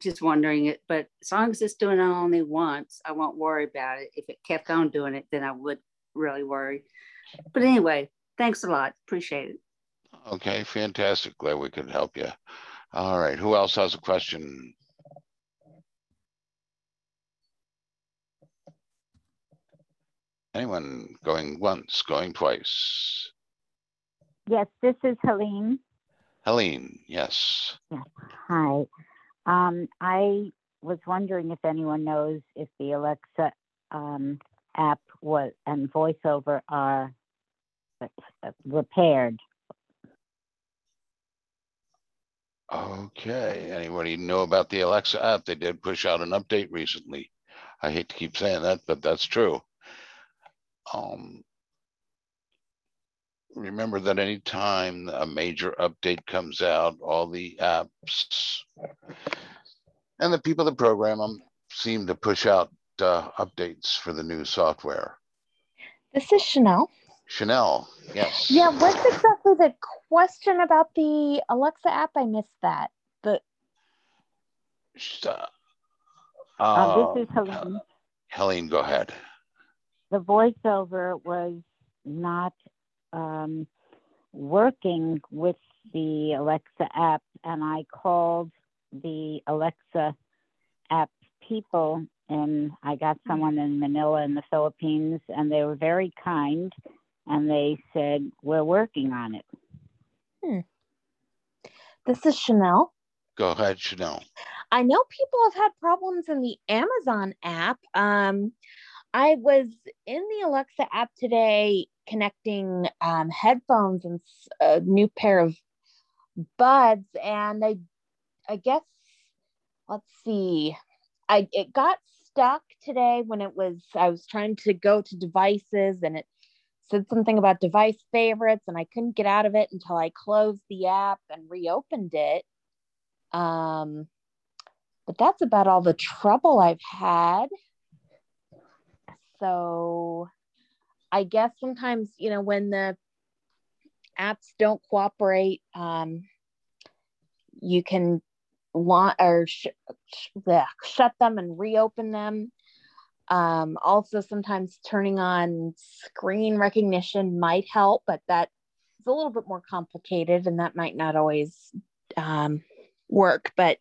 just wondering it, but as long as it's doing it only once, I won't worry about it. If it kept on doing it, then I would really worry. But anyway, thanks a lot. Appreciate it. Okay, fantastic. Glad we could help you. All right, who else has a question? Anyone going once, going twice? Yes, this is Helene. Helene, yes. Hi. Um, I was wondering if anyone knows if the Alexa um, app was and voiceover are uh, repaired. Okay, anybody know about the Alexa app? They did push out an update recently. I hate to keep saying that, but that's true. Um, remember that anytime a major update comes out, all the apps and the people that program them seem to push out uh, updates for the new software. This is Chanel. Chanel, yes. Yeah, what's exactly the question about the Alexa app? I missed that. The Uh, Um, this is Helene. Helene, go ahead. The voiceover was not um, working with the Alexa app, and I called the Alexa app people, and I got someone in Manila in the Philippines, and they were very kind, and they said we're working on it. hmm. This is Chanel. Go ahead, Chanel. I know people have had problems in the Amazon app. Um, I was in the Alexa app today connecting um, headphones and a new pair of buds, and I, I guess, let's see, I it got stuck today when it was I was trying to go to devices and it said something about device favorites, and I couldn't get out of it until I closed the app and reopened it. Um, but that's about all the trouble I've had. So I guess sometimes, you know, when the apps don't cooperate, um, you can want or sh- sh- shut them and reopen them. Um, also, sometimes turning on screen recognition might help, but that is a little bit more complicated and that might not always um, work, but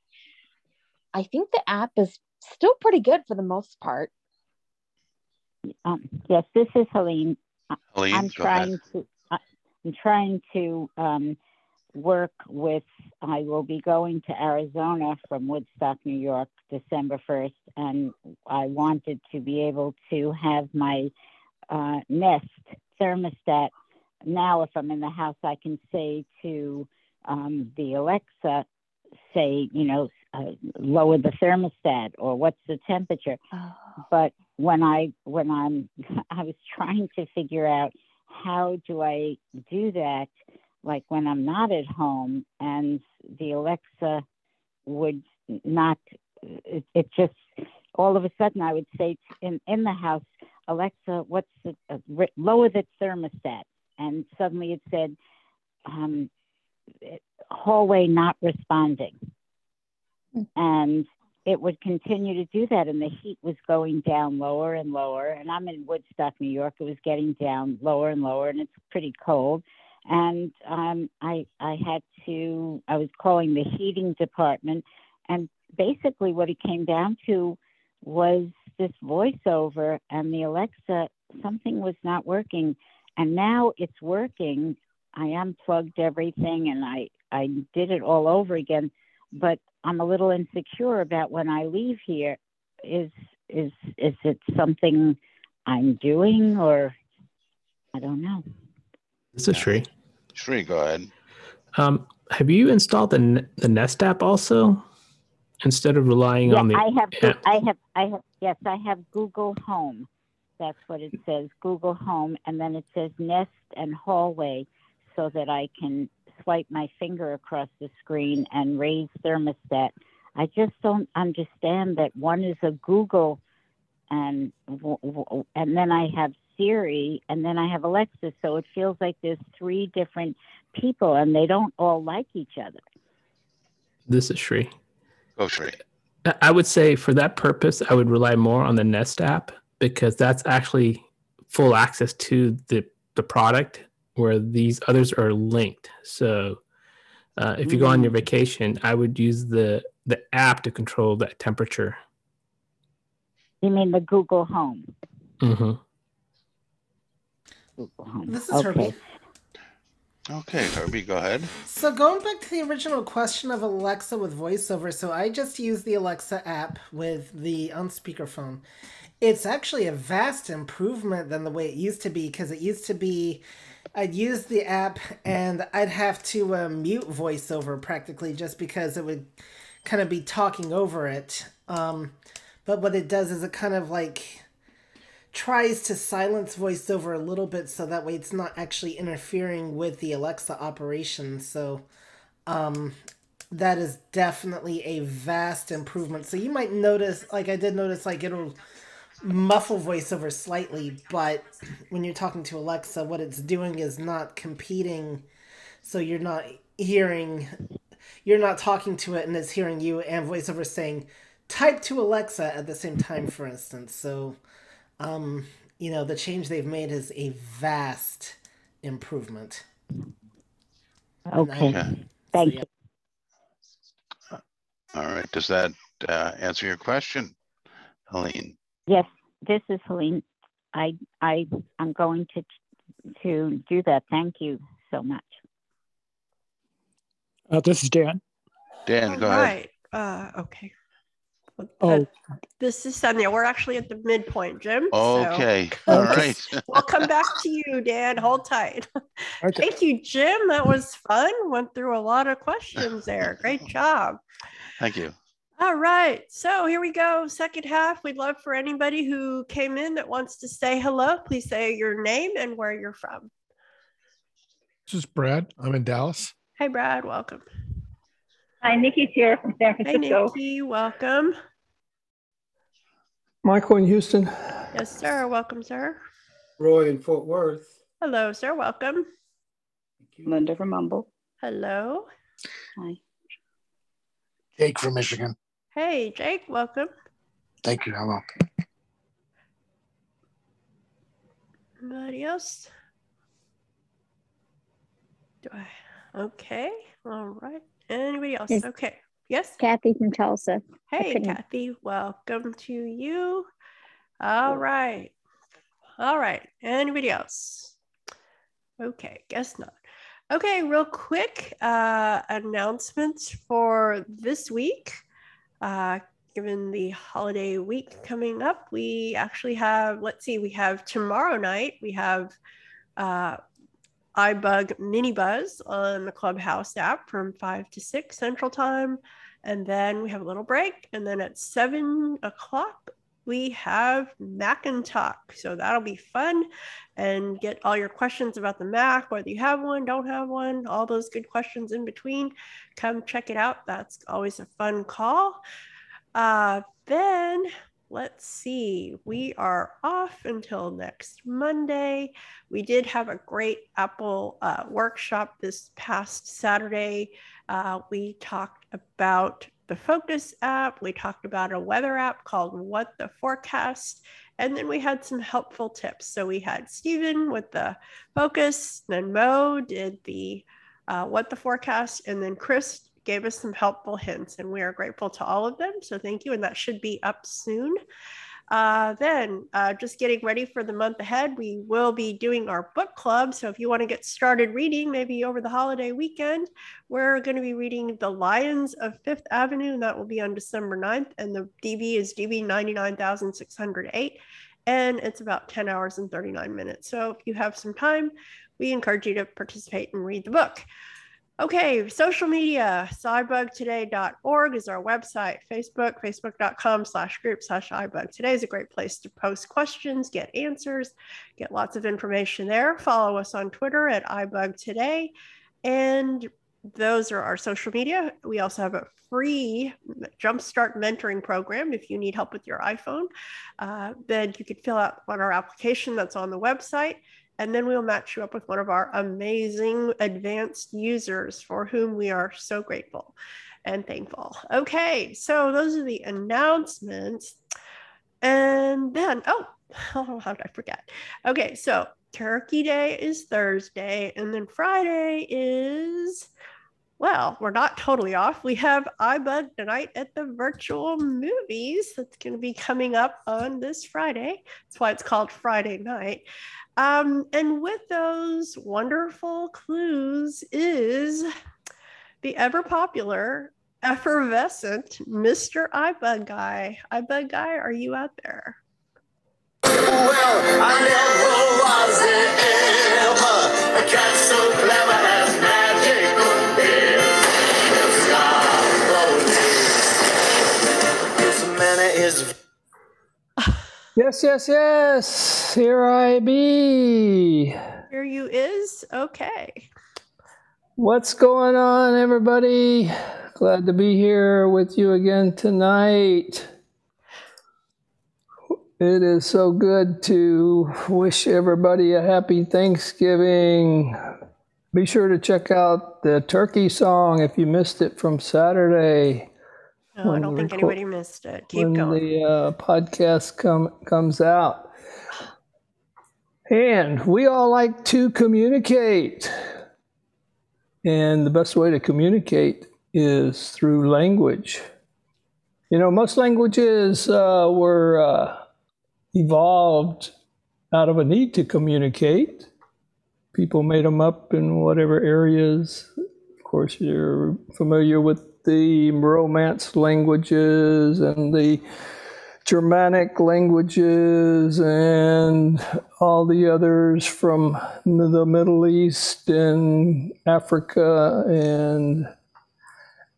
I think the app is still pretty good for the most part. Um, yes, this is Helene. I- Helene, I'm go ahead. trying to. I- I'm trying to um, work with. I will be going to Arizona from Woodstock, New York, December first, and I wanted to be able to have my uh, Nest thermostat. Now, if I'm in the house, I can say to um, the Alexa, say, you know, uh, lower the thermostat or what's the temperature. But when I when I'm I was trying to figure out how do I do that, like when I'm not at home, and the Alexa would not. It, it just all of a sudden I would say in in the house, Alexa, what's the uh, lower the thermostat, and suddenly it said, um, hallway not responding and it would continue to do that and the heat was going down lower and lower. And i'm in woodstock new york. It was getting down lower and lower and it's pretty cold. And um, i i had to i was calling the heating department and basically what it came down to was this voiceover and the alexa something was not working. And now it's working. I unplugged everything and i i did it all over again but I'm a little insecure about when I leave here. Is is is it something I'm doing or I don't know. This is Shri. Shri, go ahead. Um, have you installed the the Nest app also instead of relying Yeah, on the I have app? I have I have yes, I have Google Home. That's what it says, Google Home, and then it says Nest and Hallway so that I can swipe my finger across the screen and raise thermostat. I just don't understand that one is a Google and w- w- and then I have Siri and then I have Alexa so it feels like there's three different people and they don't all like each other. This is Shri. Go oh, Shri. I- I would say for that purpose, I would rely more on the Nest app because that's actually full access to the the product, where these others are linked. So, uh, if you go on your vacation, I would use the the app to control that temperature. You mean the Google Home? Mm-hmm. Google Home. This is okay. Herbie. Okay, Herbie, go ahead. So going back to the original question of Alexa with voiceover, so I just use the Alexa app with the on speakerphone. It's actually a vast improvement than the way it used to be because it used to be I'd use the app and I'd have to uh, mute voiceover practically just because it would kind of be talking over it. Um, but what it does is it kind of like tries to silence voiceover a little bit so that way it's not actually interfering with the Alexa operation. So um, that is definitely a vast improvement. So you might notice, like I did notice, like it'll muffle voiceover slightly, but when you're talking to Alexa, what it's doing is not competing. So you're not hearing, you're not talking to it and it's hearing you and voiceover saying, type to Alexa at the same time, for instance. So, um, you know, the change they've made is a vast improvement. Okay. Okay. Thank you. All right. Does that uh, answer your question, Helene? Yes, this is Helene. I I I'm going to to do that. Thank you so much. Uh, this is Dan. Dan, go All ahead. right. Uh, okay. Oh, This is Sandhya. We're actually at the midpoint, Jim. so Okay. All right. we'll come back to you, Dan. Hold tight. Okay. Thank you, Jim. That was fun. Went through a lot of questions there. Great job. Thank you. All right. So here we go. Second half. We'd love for anybody who came in that wants to say hello. Please say your name and where you're from. This is Brad. I'm in Dallas. Hey, Brad. Welcome. Hi, Nikki's here from San Hey, Francisco. Nikki. Welcome. Michael in Houston, Yes, sir. Welcome, sir. Roy in Fort Worth. Hello, sir. Welcome. Linda from Mumble. Hello. Hi. Jake from Michigan. Hey, Jake. Welcome. Thank you. Hello. Anybody else? Do I? Okay. All right. Anybody else? Yes. Okay. Yes. Kathy from Tulsa. Hey, Kathy, welcome to you. All right. All right. Anybody else? Okay, guess not. Okay, real quick uh, announcements for this week. Uh, given the holiday week coming up, we actually have, let's see, we have tomorrow night, we have uh, iBug Mini Buzz on the Clubhouse app from 5 to 6 Central Time. And then we have a little break. And then at 7 o'clock, we have Mac and Talk. So that'll be fun and get all your questions about the Mac, whether you have one, don't have one, all those good questions in between. Come check it out. That's always a fun call. Uh, then let's see, we are off until next Monday. We did have a great Apple uh, workshop this past Saturday. Uh, we talked about the Focus app, we talked about a weather app called What the Forecast. And then we had some helpful tips. So we had Stephen with the focus, then Mo did the uh, what the forecast, and then Chris gave us some helpful hints, and we are grateful to all of them. So thank you, and that should be up soon. Uh, then, uh, just getting ready for the month ahead, we will be doing our book club. So, if you want to get started reading, maybe over the holiday weekend, we're going to be reading The Lions of Fifth Avenue, and that will be on December 9th. And the DB is DB 99608, and it's about 10 hours and 39 minutes. So, if you have some time, we encourage you to participate and read the book. Okay, social media, scibugtoday.org is our website. Facebook, facebook.com slash group slash ibug. Today is a great place to post questions, get answers, get lots of information there. Follow us on Twitter at ibugtoday. And those are our social media. We also have a free Jumpstart mentoring program if you need help with your iPhone. Uh, then you could fill out on our application that's on the website and then we'll match you up with one of our amazing advanced users for whom we are so grateful and thankful. Okay, so those are the announcements. And then, oh, how did I forget? Okay, so Turkey Day is Thursday, and then Friday is, well, we're not totally off. We have iBug tonight at the virtual movies that's going to be coming up on this Friday. That's why it's called Friday night. Um, and with those wonderful clues is the ever popular, effervescent Mr. iBug Guy. iBug Guy, are you out there? Well, I never was ever a cat so clever is Yes, yes, yes. Here I be. Here you is? Okay. What's going on, everybody? Glad to be here with you again tonight. It is so good to wish everybody a happy Thanksgiving. Be sure to check out the turkey song if you missed it from Saturday. No, I don't think reco- anybody missed it. Keep when going. the uh, podcast come comes out. And we all like to communicate. And the best way to communicate is through language. You know, most languages uh, were uh, evolved out of a need to communicate. People made them up in whatever areas. Of course, you're familiar with the Romance languages and the Germanic languages and all the others from the Middle East and Africa and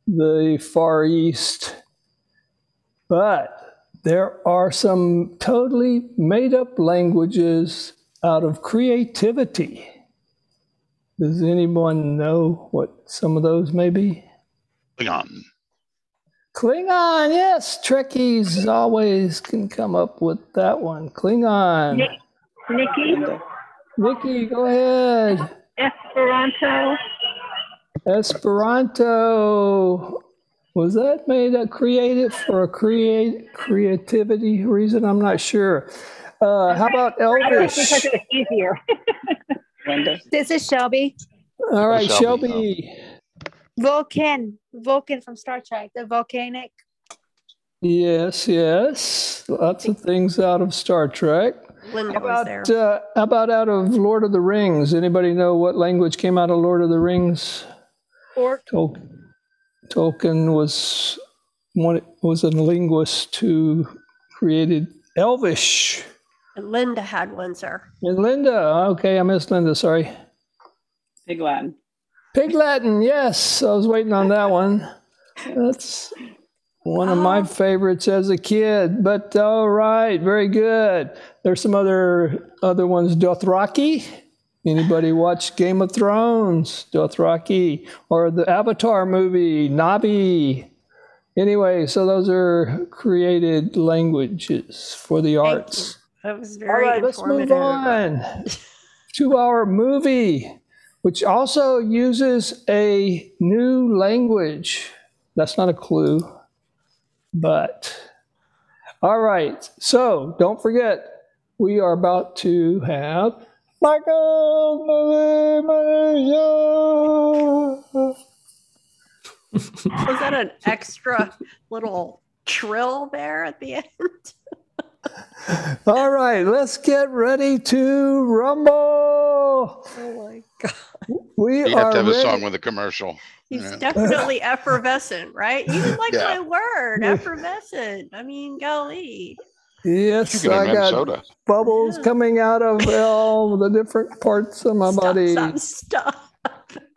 the Far East. But there are some totally made up languages out of creativity. Does anyone know what some of those may be? Klingon. Klingon, yes. Trekkies always can come up with that one. Klingon. Nick, Nikki, Nikki, go ahead. Esperanto. Esperanto. Was that made up, created for a create creativity reason? I'm not sure. Uh, how about I think because Elvish? it was easier. This is Shelby. All right, Shelby, Shelby. Vulcan, Vulcan from Star Trek, the volcanic. Yes, yes. Lots of things out of Star Trek. Linda How was there. about, uh, how about out of Lord of the Rings? Anybody know what language came out of Lord of the Rings? Orc. Tol- Tolkien was one was a linguist who created Elvish. And Linda had one, sir. And Linda, okay, I missed Linda. Sorry. Pig Latin. Pig Latin, yes, I was waiting on that one. That's one of my oh. favorites as a kid. But all right, very good. There's some other other ones. Dothraki. Anybody watch Game of Thrones? Dothraki or the Avatar movie Na'vi. Anyway, so those are created languages for the arts. That was All very right, let's move on. Two hour movie, which also uses a new language. That's not a clue, but all right. So don't forget, we are about to have Michael Malaysia. Was that an extra little trill there at the end? All right, let's get ready to rumble. Oh my god. We You have to have a song with a commercial. He's Yeah. definitely effervescent, right? You didn't like Yeah. my word, effervescent. I mean, golly. Yes, I got soda. bubbles coming out of all the different parts of my body. Stop, stop.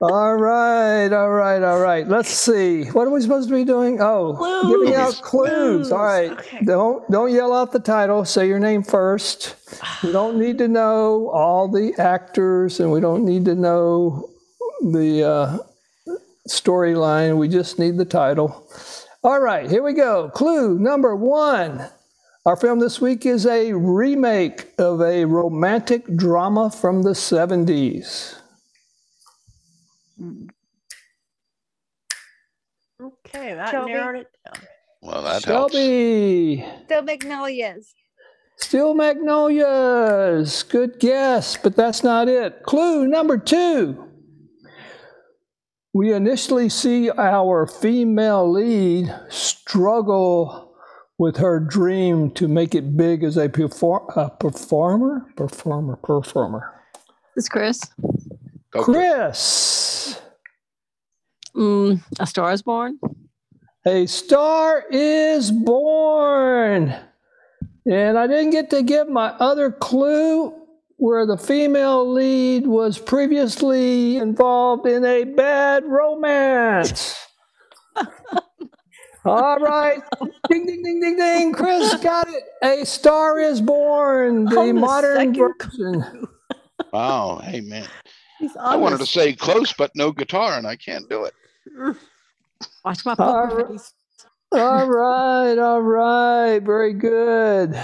All right, all right, all right. Let's see. What are we supposed to be doing? Oh, giving out clues. All right. Don't don't yell out the title. Say your name first. We don't need to know all the actors, and we don't need to know the uh, storyline. We just need the title. All right, here we go. Clue number one. Our film this week is a remake of a romantic drama from the 70s. Okay, that Shelby? narrowed it down. Well, that helps. Shelby. The Magnolias. Steel Magnolias. Good guess, but that's not it. Clue number two. We initially see our female lead struggle with her dream to make it big as a, perform- a performer, performer, performer. This is Chris. Chris, Mm, a Star is Born. a star is born. And I didn't get to give my other clue where the female lead was previously involved in a bad romance. All right. Ding, ding, ding, ding, ding. Chris got it. A Star is Born, the the modern second version. Wow. Hey, man. I wanted to say close, but no guitar, and I can't do it. Watch my All poker right. face. All right, all right, very good.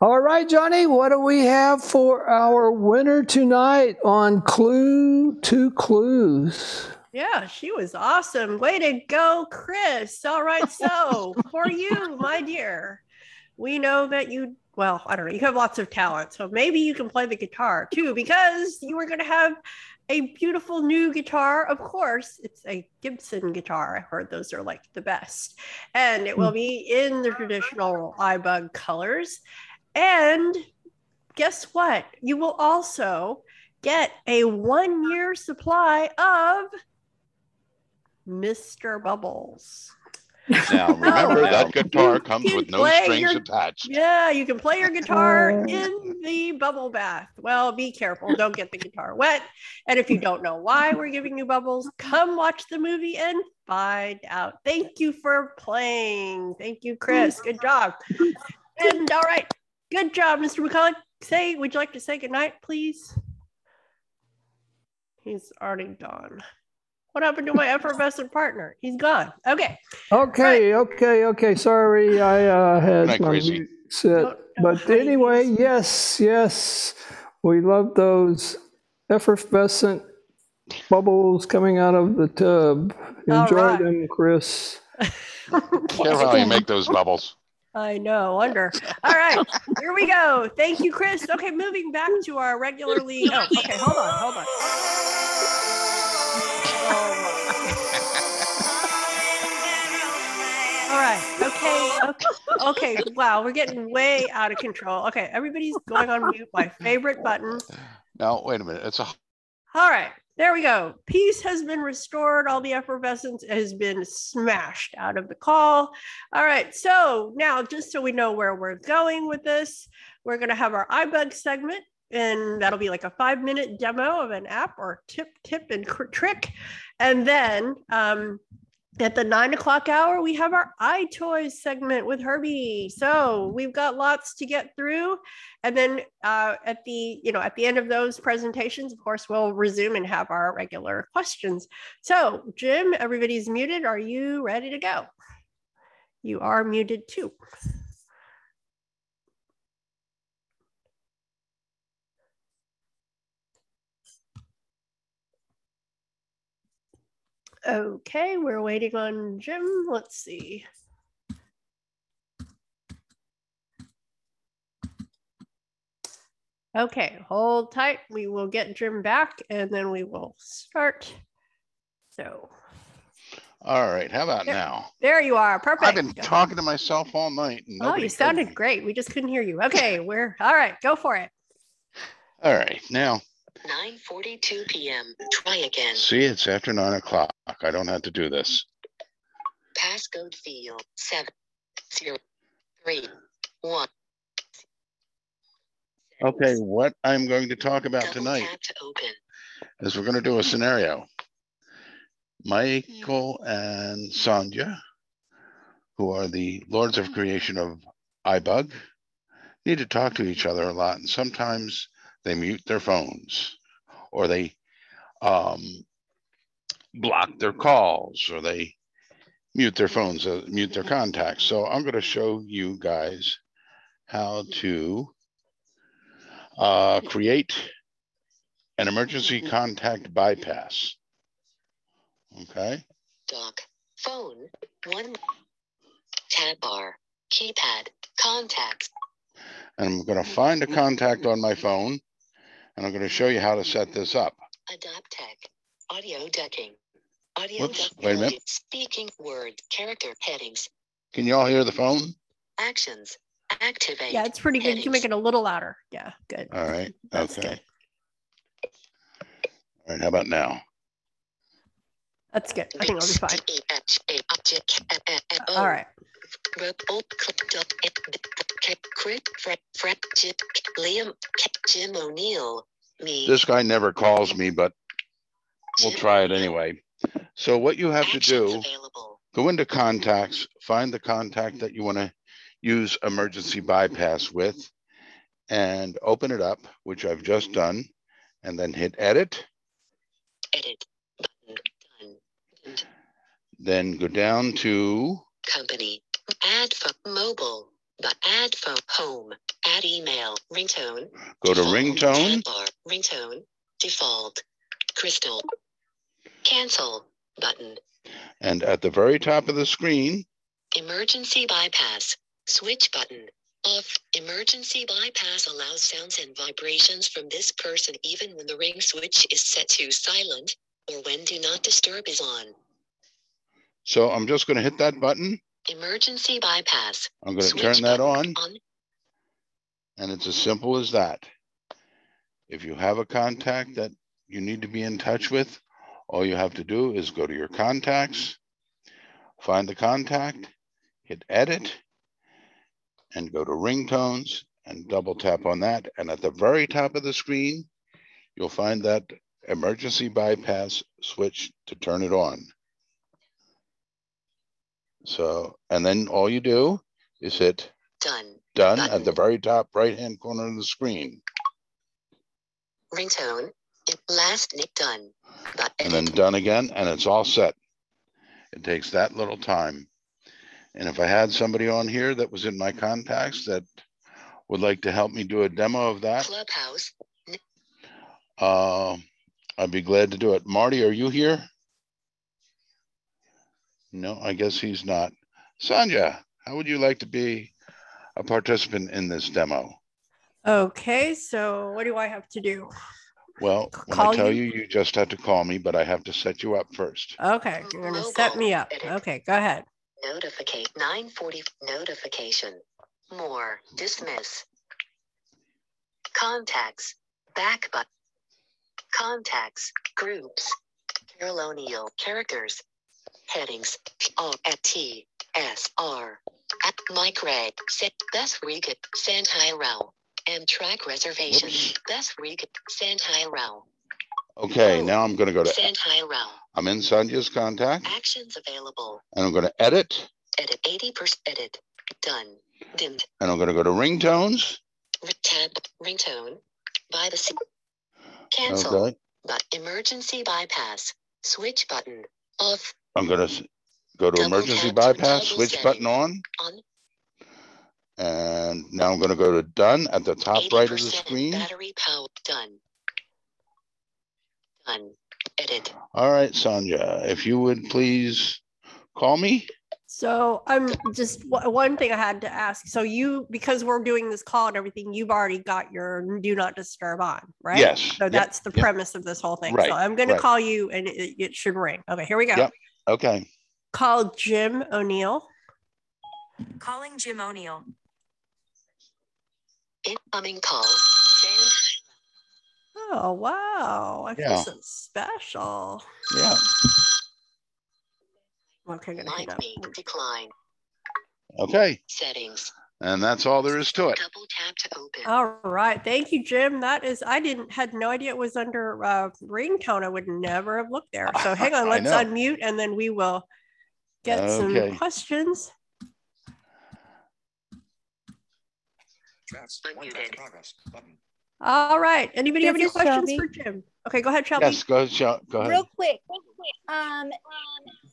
All right, Johnny, what do we have for our winner tonight on Clue to Clues? Yeah, she was awesome. Way to go, Chris. All right, so for you, my dear, we know that you, well, I don't know, you have lots of talent. So maybe you can play the guitar too, because you were going to have a beautiful new guitar. Of course, it's a Gibson guitar. I heard those are like the best. And it will hmm. be in the traditional iBug colors. And guess what? You will also get a one year supply of Mr. Bubbles. Now, remember that guitar comes can with no strings your- attached. Yeah, you can play your guitar in the bubble bath. Well, be careful. Don't get the guitar wet. And if you don't know why we're giving you bubbles, come watch the movie and find out. Thank you for playing. Thank you, Chris. Good job. And all right. Good job, Mr. McCullough. Say, would you like to say goodnight, please? He's already gone. What happened to my effervescent partner? He's gone. Okay. Okay, okay, okay. Sorry, I uh, had my crazy. set. But anyway, yes, yes, we love those effervescent bubbles coming out of the tub. Enjoy right. them, Chris. Careful how you make those bubbles. I know, wonder. All right, here we go. Thank you, Chris. Okay, moving back to our regularly. Oh, okay, hold on, hold on. All right. Okay. Okay. Okay. Wow. We're getting way out of control. Okay. Everybody's going on mute. My favorite button. Now, wait a minute. It's a. All right. There we go. Peace has been restored. All the effervescence has been smashed out of the call. All right. So now, just so we know where we're going with this, we're going to have our iBug segment and that'll be like a five minute demo of an app or tip, tip, and cr- trick. And then um, at the nine o'clock hour, we have our iToys segment with Herbie. So we've got lots to get through. And then uh, at the, you know, at the end of those presentations, of course, we'll resume and have our regular questions. So Jim, everybody's muted. Are you ready to go? You are muted too. Okay, we're waiting on Jim. Let's see. Okay, hold tight. We will get Jim back and then we will start. So all right. How about There- now? there you are. Perfect. I've been talking to myself all night. Oh, you sounded me. great. We just couldn't hear you. Okay, we're all right. Go for it. All right. Now, 9:42 p.m. Try again. see, it's after nine o'clock. I don't have to do this. Passcode field seven zero three one. Okay. What I'm going to talk about Double tonight to is we're going to do a scenario. Hmm. Michael and Sandhya, who are the lords of hmm. creation of iBug, need to talk to each other a lot. And sometimes they mute their phones or they um, block their calls or they mute their phones, uh, mute their contacts. So I'm going to show you guys how to uh, create an emergency contact bypass. Okay. Dock. Phone. One. Tab bar. Keypad. Contacts. And I'm going to find a contact on my phone and I'm going to show you how to set this up. Adaptec. Audio decking. Audio Whoops, duck- wait a minute. Speaking word. Character headings. Can you all hear the phone? Actions. Activate. Yeah, it's pretty good. You can make it a little louder. Yeah, good. All right. That's okay. All right. How about now? That's good. I think I'll be fine. All right. Liam, Jim O'Neill, me. This guy never calls me, but we'll try it anyway. So what you have to do, go into contacts, find the contact that you want to use emergency bypass with and open it up, which I've just done, and then hit edit. Edit. Then go down to Company. Add phone. Mobile. But add phone. Home. Add email. Ringtone. go to default, ringtone. Bar. Ringtone. Default. Crystal. Cancel. Button. And at the very top of the screen, Emergency bypass. Switch button. Off. Emergency bypass allows sounds and vibrations from this person even when the ring switch is set to silent or when do not disturb is on. so I'm just going to hit that button. Emergency bypass. I'm going to Switch turn that button on. And it's as simple as that. If you have a contact that you need to be in touch with, all you have to do is go to your contacts, find the contact, hit edit, and go to ringtones and double tap on that. And at the very top of the screen, you'll find that emergency bypass switch to turn it on. So, and then all you do is hit Done. done at the very top right-hand corner of the screen. Ringtone. Last nick done. But and then done again, and it's all set. It takes that little time. And if I had somebody on here that was in my contacts that would like to help me do a demo of that, Clubhouse. uh, I'd be glad to do it. Marty, are you here? No, I guess he's not. Sandhya, how would you like to be a participant in this demo? Okay, so what do I have to do? Well, when Call I tell you? you, you just have to call me, but I have to set you up first. Okay, you're gonna set me up. Okay, go ahead. Notificate 940 notification. More. Dismiss. Contacts. Back button. Contacts. Groups. Carol O'Neill. Characters. Headings. O at T. S R. At Mike Ray. Set. Best Riga. Santiro. Amtrak reservation. Best Riga. Santiro. Okay, now I'm gonna go to, Santiro. I'm in Sandhya's contact Actions available. and I'm gonna edit Edit 80% edit. Done. Dimmed. and I'm gonna go to ringtones. Tab. Ringtone. By the sea. Cancel. Okay, But emergency bypass. Switch button. Off. I'm gonna go to Double emergency bypass, toggle switch button on. On. And now I'm gonna go to done at the top right of the screen. Battery power. Done. Done. Edit. All right, Sandhya, if you would please call me. So I'm just one thing I had to ask. So you, because we're doing this call and everything, you've already got your do not disturb on, right? Yes, So yep, that's the yep. premise of this whole thing. Right, So I'm going to call you and it, it should ring. Okay, here we go. Yep, okay. Call Jim O'Neill. Calling Jim O'Neill. Incoming call. Sand. Oh wow! I feel Yeah. so special. Yeah, Okay, gonna hang Like up. Decline. okay. Settings. And that's all there is to it. Double tap to open. All right, thank you, Jim. That is, I didn't had no idea it was under uh, ringtone. I would never have looked there. So hang on, let's unmute and then we will get Okay. some questions. Drafts. One draft in progress. Button. All right. Anybody have any questions Shelby. for Jim? Okay, go ahead, Shelby. Yes, go ahead, Shel- go ahead. Real quick. Um,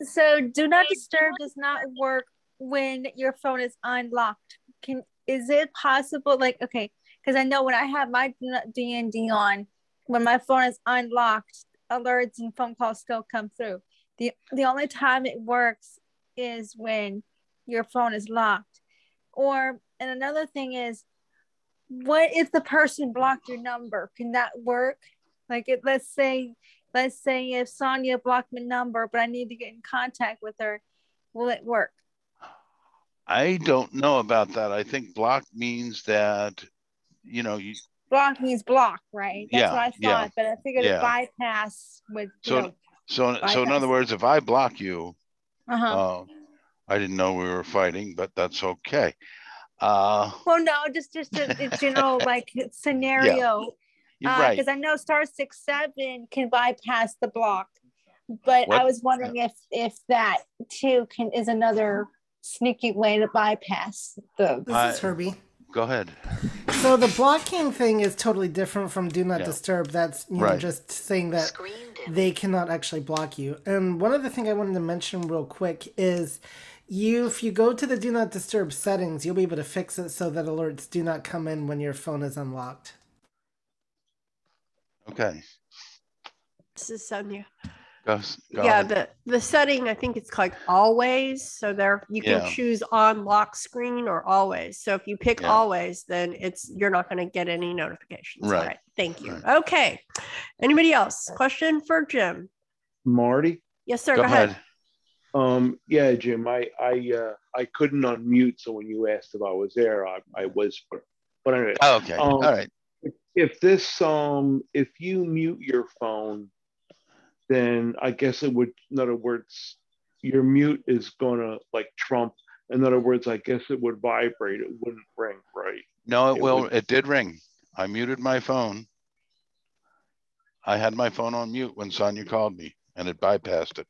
so do not disturb does not work when your phone is unlocked. Can is it possible? Like, okay, because I know when I have my D and D on, when my phone is unlocked, alerts and phone calls still come through. the The only time it works is when your phone is locked. Or and another thing is, what if the person blocked your number? Can that work? Like, it, let's say, let's say if Sandhya blocked my number, but I need to get in contact with her, will it work? I don't know about that. I think block means that, you know, you, Block means block, right? That's Yeah, what I yeah, thought, but I figured yeah. it bypass with you so, know. so, so in other words, if I block you, Uh-huh. uh, I didn't know we were fighting, but that's okay. Uh, well, no, just just a, a general like scenario. You're right. Because I know star six seven can bypass the block, but I was wondering if if that too can is another sneaky way to bypass the. This is Herbie. go ahead. So the blocking thing is totally different from do not Yeah. disturb. That's you know just saying that they cannot actually block you. And one other thing I wanted to mention real quick is you if you go to the do not disturb settings, you'll be able to fix it so that alerts do not come in when your phone is unlocked. Okay. This is Sandhya. Go, go yeah, ahead. the the setting I think it's like always. So there you can Yeah. choose on lock screen or always. So if you pick Yeah. always, then it's you're not going to get any notifications. All Right. right. Thank you. Okay. Anybody else? Question for Jim? Marty? Yes, sir. Go, ahead. Um, yeah, Jim, I, I, uh, I couldn't unmute. So when you asked if I was there, I, I was, but, but anyway. Oh, okay. um, All right. If this, um, if you mute your phone, then I guess it would, in other words, your mute is gonna like trump. In other words, I guess it would vibrate. It wouldn't ring, right? No, it It will. would- It did ring. I muted my phone. I had my phone on mute when Sandhya called me and it bypassed it.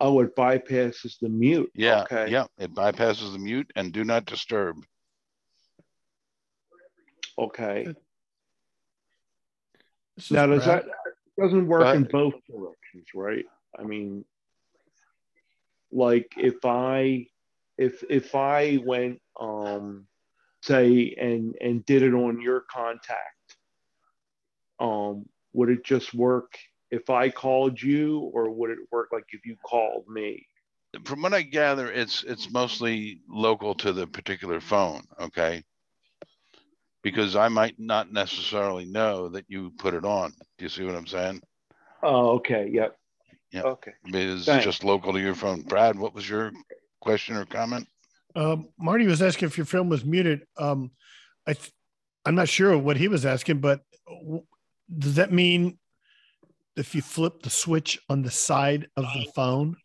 Oh, it bypasses the mute. Yeah. Okay. Yeah. It bypasses the mute and do not disturb. Okay. Now, does Brad. that doesn't work Go in both directions, right? I mean, like if I if if I went um say and and did it on your contact, um, would it just work if I called you, or would it work like if you called me? From what I gather, it's it's mostly local to the particular phone. Okay. Because I might not necessarily know that you put it on. Do you see what I'm saying? Oh, okay, yep. Yeah. Okay. It is Thanks. just local to your phone. Brad, what was your question or comment? Um, Marty was asking if your film was muted. Um, I, th- I'm not sure what he was asking, but w- does that mean if you flip the switch on the side of the phone?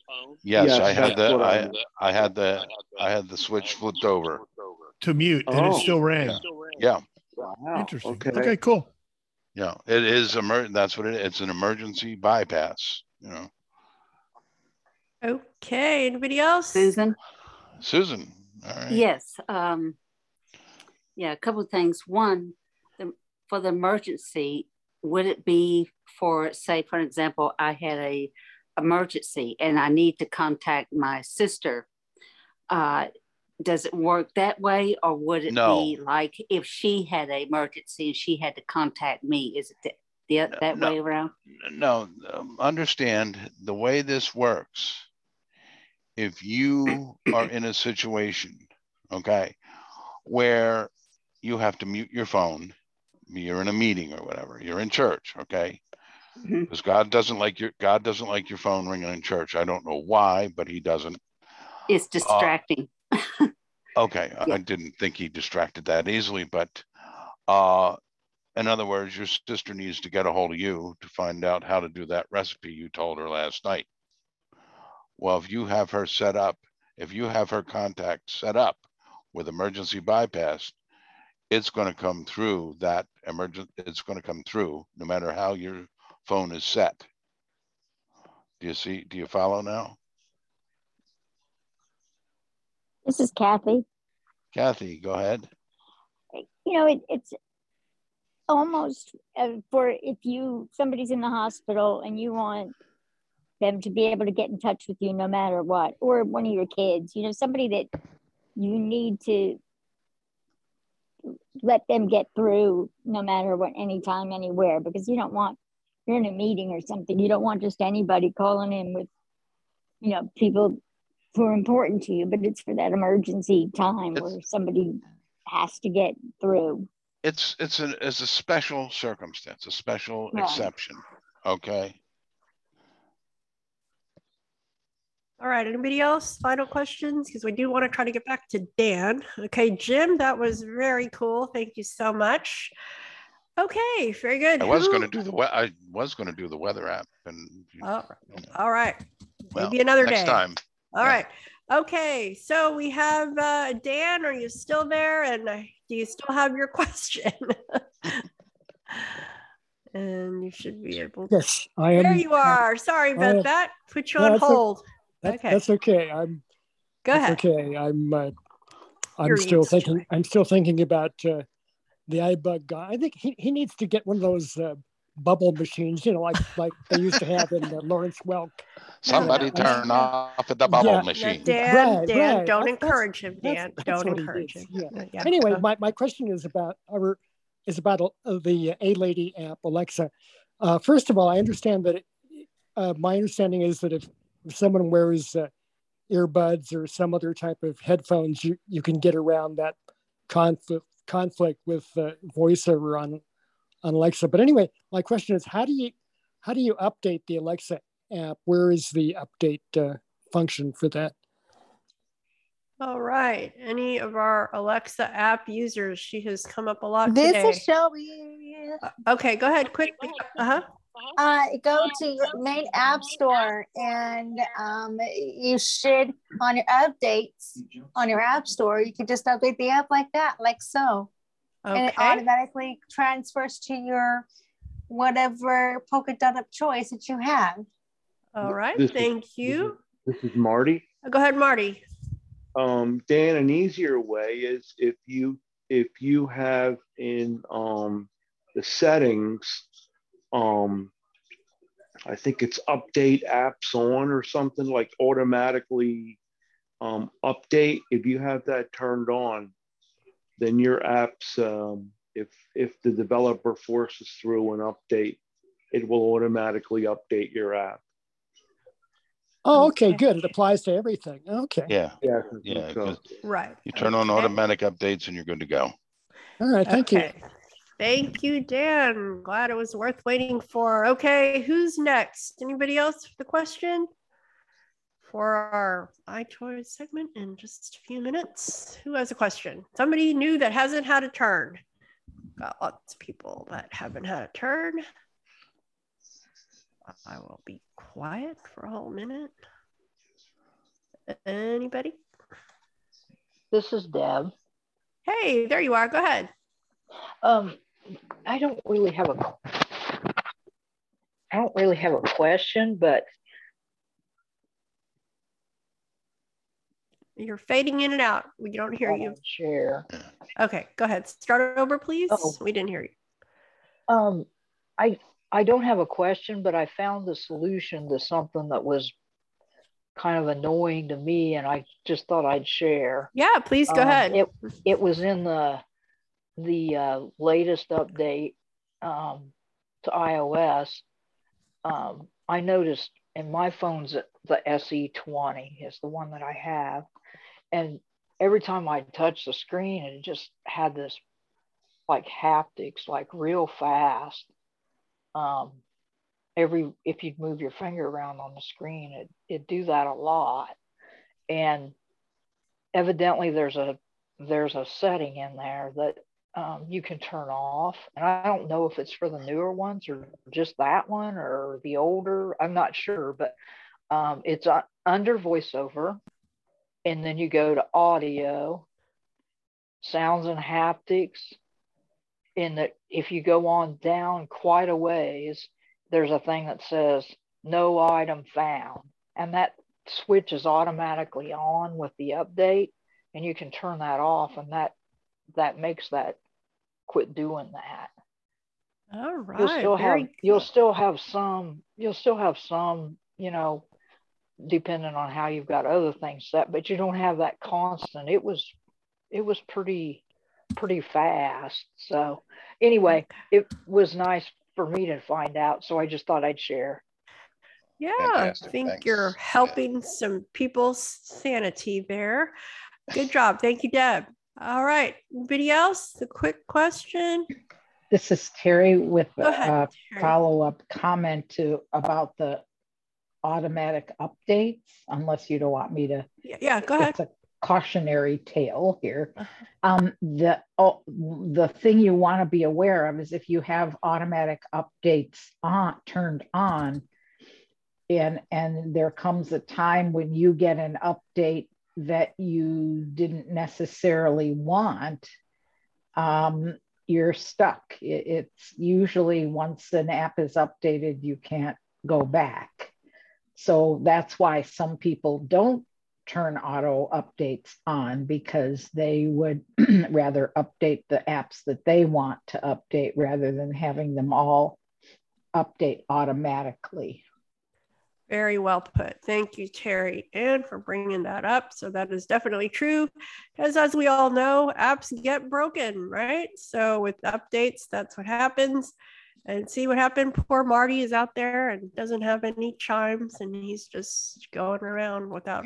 Yes, Yes, I had that's the, what I, I'm- I had the, I had the switch flipped over. To mute, and it Oh. still rang. Yeah. Interesting. Okay, cool. Yeah, it is emer, that's what it, it's an emergency bypass, you know. Okay, anybody else? Susan? Susan, all right. Yes. Um, yeah, a couple of things. One, the, for the emergency, would it be for, say, for example, I had a emergency and I need to contact my sister. Uh, does it work that way, or would it No. be like if she had an emergency and she had to contact me? Is it the, the, that no. way around? No, um, understand the way this works. If you are in a situation, okay, where you have to mute your phone, you're in a meeting or whatever, you're in church, okay? Because God doesn't like your God doesn't like your phone ringing in church. I don't know why, but He doesn't. It's distracting. Okay, I- I didn't think he distracted that easily, but uh, in other words, your sister needs to get a hold of you to find out how to do that recipe you told her last night. Well, if you have her set up, if you have her contact set up with emergency bypass, it's going to come through that emergent, it's going to come through no matter how your phone is set. Do you see, do you follow now? This is Kathy. Kathy, go ahead. You know, it, it's almost uh, for if you somebody's in the hospital and you want them to be able to get in touch with you no matter what, or one of your kids, you know, somebody that you need to let them get through no matter what, anytime, anywhere, because you don't want you're in a meeting or something. You don't want just anybody calling in with, you know, people who are important to you, but it's for that emergency time where somebody has to get through. It's, it's a, it's a special circumstance, a special Right. exception, okay? All right, anybody else? Final questions? Because we do want to try to get back to Dan. Okay, Jim, that was very cool. Thank you so much. Okay, very good. I was Who- gonna do the, we- I was gonna do the weather app and, Oh, all right. well, Maybe another next day. time. All right. Okay, so we have uh, Dan. Are you still there? And uh, do you still have your question? and you should be able. Yes, I am. There you are. Sorry about am- that. Put you No, on that's hold. That, okay. That's okay. I'm. Go ahead. Okay, I'm. Uh, I'm You're still to thinking. I'm still thinking about uh, the iBug guy. I think he, he needs to get one of those uh, bubble machines. You know, like like they used to have in the Lawrence Welk. Somebody Yeah, I- turn off the bubble Yeah. Now, machine. Dan, Right, Dan, right. don't That's- encourage him, Dan. that's don't what encourage him. Yeah. Yeah. Anyway, Uh, my, my question is about our is about uh, the A Lady app, Alexa. Uh, first of all, I understand that it, uh, my understanding is that if, if someone wears uh, earbuds or some other type of headphones, you, you can get around that conflict conflict with uh, voiceover on on Alexa. But anyway, my question is, how do you how do you update the Alexa app? Where is the update uh, function for that? All right. Any of our Alexa app users? She has come up a lot This today. is Shelby. Okay, go ahead, quick. Uh huh. Uh, go to your main app store and um, you should on your updates on your app store you can just update the app like that like so and it automatically transfers to your whatever polka dot up choice that you have All right. This is- Thank you. This is Marty. Go ahead, Marty. Um, Dan, an easier way is if you if you have in um, the settings, um, I think it's update apps on or something like automatically um, update. If you have that turned on, then your apps, um, if if the developer forces through an update, it will automatically update your app. Oh, okay, good. It applies to everything. Okay. Yeah, Yeah, yeah. so- Right. You turn on automatic updates and you're good to go. All right. Thank you. Thank you, Dan. Glad it was worth waiting for. Okay, who's next? Anybody else with the question? For our iToys segment in just a few minutes. Who has a question? Somebody new that hasn't had a turn. Got lots of people that haven't had a turn. I will be quiet for a whole minute. Anybody? This is Deb. Hey, there you are. Go ahead. Um, I don't really have a, I don't really have a question, but You're fading in and out. We don't hear you. share. Okay, go ahead. Start over, please. Oh. We didn't hear you. Um, I I don't have a question, but I found the solution to something that was kind of annoying to me, and I just thought I'd share. Yeah, please go Um, ahead. It it was in the the uh, latest update um, to iOS. Um, I noticed in my phone's the SE20 is the one that I have, and every time I touch the screen, it just had this like haptics, like real fast. Um, every if you'd move your finger around on the screen, it it do that a lot, and evidently there's a there's a setting in there that um, you can turn off, and I don't know if it's for the newer ones or just that one or the older. I'm not sure, but um, it's under voiceover, and then you go to audio, sounds and haptics, in that if you go on down quite a ways, there's a thing that says no item found. And that switch is automatically on with the update. And you can turn that off and that that makes that quit doing that. All right. You'll still have very you'll still have some you'll still have some, you know, depending on how you've got other things set, but you don't have that constant. It was it was pretty pretty fast. So anyway, it was nice for me to find out. So I just thought I'd share. Yeah, I think thanks. you're helping some people's sanity there. Good job. Thank you, Deb. All right. Anybody else? The quick question. This is Terry with ahead, a follow-up comment to about the automatic updates, unless you don't want me to. Yeah, yeah, go ahead. It's a cautionary tale here. Um, the, oh, the thing you want to be aware of is if you have automatic updates on, turned on, and, and there comes a time when you get an update that you didn't necessarily want, um, you're stuck. It- it's usually once an app is updated, you can't go back. So that's why some people don't turn auto updates on because they would rather update the apps that they want to update rather than having them all update automatically. Very well put. Thank you, Terry, and for bringing that up. So that is definitely true, because as we all know, apps get broken, right? So with updates, that's what happens. And see what happened. Poor Marty is out there and doesn't have any chimes, and he's just going around without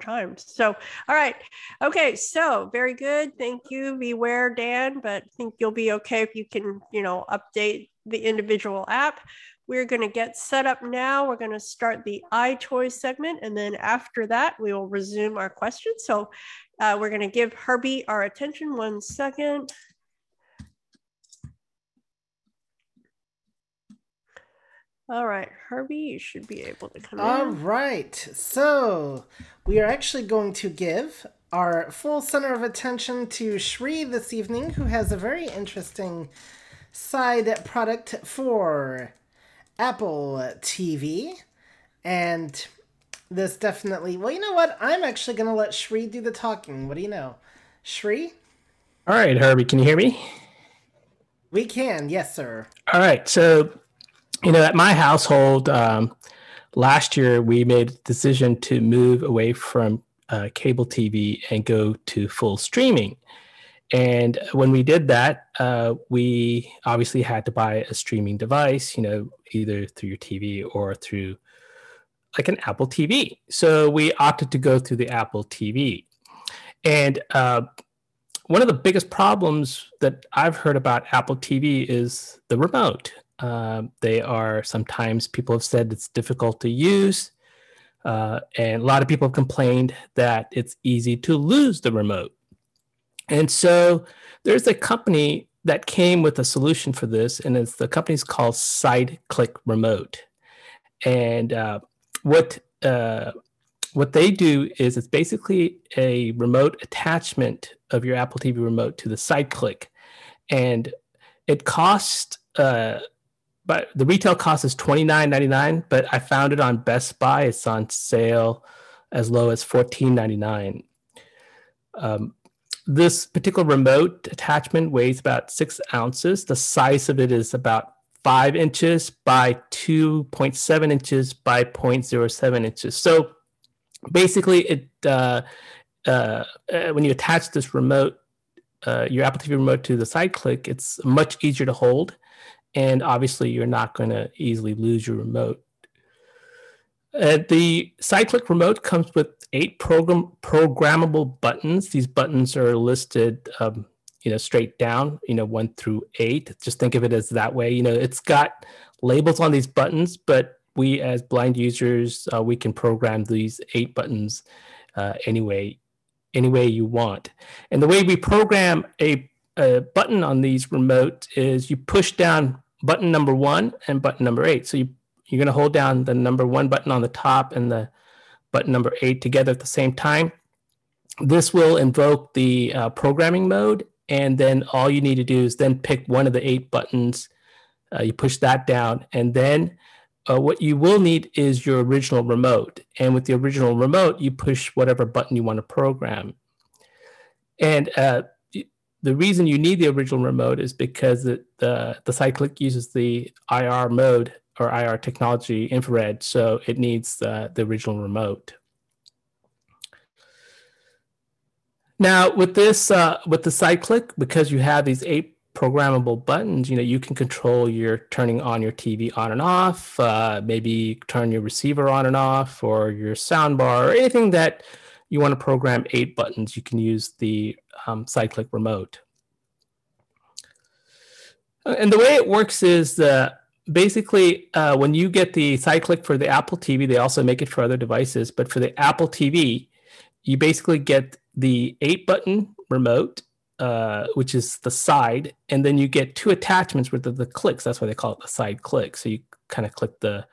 chimes. So, all right, okay. So very good. Thank you. Beware, Dan, but I think you'll be okay if you can, you know, update the individual app. We're going to get set up now. We're going to start the iToys segment. And then after that, we will resume our questions. So uh, we're going to give Herbie our attention. One second. All right, Herbie, you should be able to come All in. right. So we are actually going to give our full center of attention to Shri this evening, who has a very interesting side product for Apple TV. And this definitely, well, you know what? I'm actually going to let Shri do the talking. What do you know? Shri? All right, Herbie, can you hear me? We can. Yes, sir. All right. So, you know, at my household, um, last year we made a decision to move away from uh, cable TV and go to full streaming. And when we did that, uh, we obviously had to buy a streaming device, you know, either through your TV or through like an Apple TV. So we opted to go through the Apple TV. And uh, one of the biggest problems that I've heard about Apple TV is the remote. Uh, they are sometimes people have said it's difficult to use. Uh, and a lot of people have complained that it's easy to lose the remote. And so there's a company that came with a solution for this, and it's the company's called SideClick Remote. And uh, what uh, what they do is it's basically a remote attachment of your Apple TV remote to the SideClick, and it costs. Uh, but the retail cost is twenty nine ninety nine. But I found it on Best Buy. It's on sale as low as fourteen ninety nine. Um, this particular remote attachment weighs about six ounces. The size of it is about five inches by 2.7 inches by 0.07 inches. So basically, it uh, uh, uh, when you attach this remote, uh, your Apple TV remote to the side click, it's much easier to hold, and obviously, you're not going to easily lose your remote. Uh, the SideClick remote comes with eight program programmable buttons. These buttons are listed, um, you know, straight down, you know, one through eight. Just think of it as that way. You know, it's got labels on these buttons, but we as blind users, uh, we can program these eight buttons uh, anyway, any way you want. And the way we program a, a button on these remote is you push down button number one and button number eight. So you you're going to hold down the number one button on the top and the button number eight together at the same time. This will invoke the uh, programming mode. And then all you need to do is then pick one of the eight buttons. Uh, you push that down. And then uh, what you will need is your original remote. And with the original remote, you push whatever button you want to program. And uh, the reason you need the original remote is because it, the, the SideClick uses the IR mode or IR technology infrared, so it needs the, the original remote. Now with this, uh, with the side click, because you have these eight programmable buttons, you know, you can control your turning on your TV on and off, uh, maybe turn your receiver on and off or your sound bar or anything that you want to program eight buttons, you can use the um, SideClick remote. And the way it works is the basically uh, when you get the SideClick for the Apple TV, they also make it for other devices. But for the Apple TV, you basically get the eight button remote, uh, which is the side, and then you get two attachments with the, the clicks. That's why they call it the side click. So you kind of click the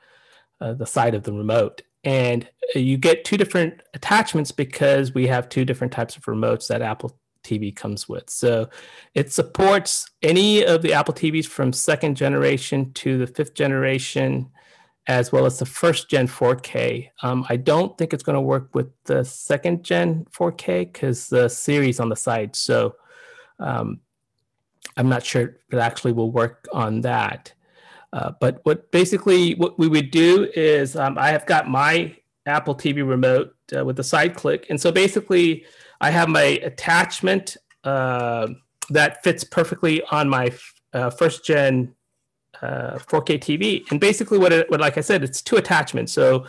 uh, the side of the remote, and you get two different attachments because we have two different types of remotes that Apple TV comes with. So it supports any of the Apple TVs from second generation to the fifth generation, as well as the first gen 4K. Um, I don't think it's going to work with the second gen 4K because the series on the side. So um, I'm not sure it actually will work on that. Uh, but what basically what we would do is um, I have got my Apple TV remote uh, with the side click, and so basically I have my attachment uh, that fits perfectly on my uh, first gen uh, 4K TV. And basically, what, it, what like I said, it's two attachments. So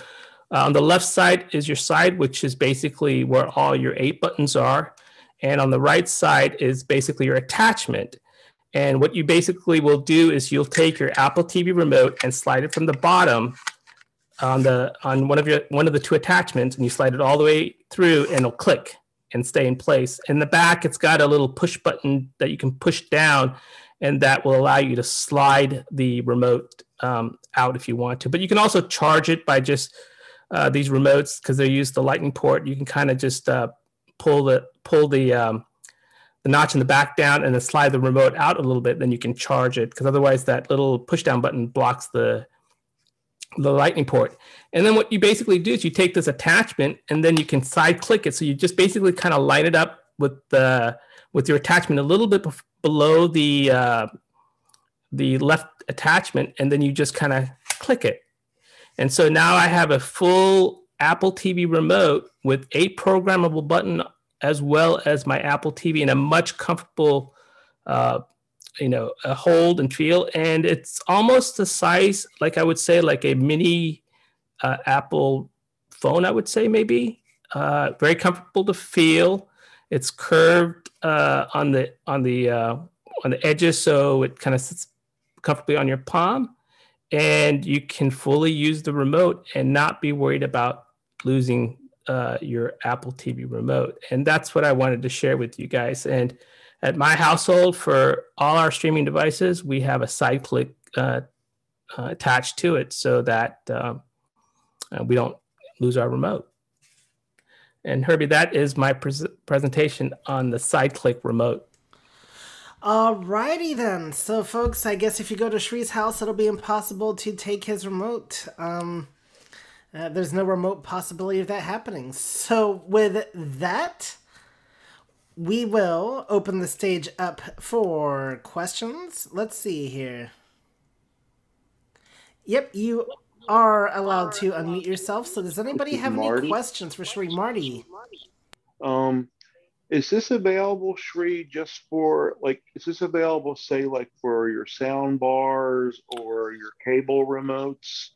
uh, on the left side is your side, which is basically where all your eight buttons are. And on the right side is basically your attachment. And what you basically will do is you'll take your Apple TV remote and slide it from the bottom on the on one of your one of the two attachments, and you slide it all the way through, and it'll click and stay in place. In the back, it's got a little push button that you can push down, and that will allow you to slide the remote um, out if you want to. But you can also charge it by just uh, these remotes because they use the Lightning port. You can kind of just uh, pull the pull the um, the notch in the back down and then slide the remote out a little bit. Then you can charge it because otherwise that little push down button blocks the the lightning port. And then what you basically do is you take this attachment and then you can side click it. So you just basically kind of line it up with the with your attachment a little bit below the uh, the left attachment, and then you just kind of click it. And so now I have a full Apple TV remote with eight programmable button as well as my Apple TV in a much comfortable uh, you know a hold and feel and it's almost the size like i would say like a mini uh, apple phone i would say maybe uh, very comfortable to feel It's curved uh, on the on the uh, on the edges, so it kind of sits comfortably on your palm, and you can fully use the remote and not be worried about losing uh, your Apple TV remote. And that's what I wanted to share with you guys. And at my household, for all our streaming devices, we have a side click uh, uh, attached to it so that um, uh, we don't lose our remote. And Herbie, that is my pres- presentation on the side click remote. Alrighty then. So, folks, I guess if you go to Shri's house, it'll be impossible to take his remote. Um, uh, there's no remote possibility of that happening. So, with that, we will open the stage up for questions. Let's see here. Yep, you are allowed to unmute yourself. So, does anybody have any questions for Shri Marty? Um, is this available, Shri, just for like? Is this available, say, like for your sound bars or your cable remotes?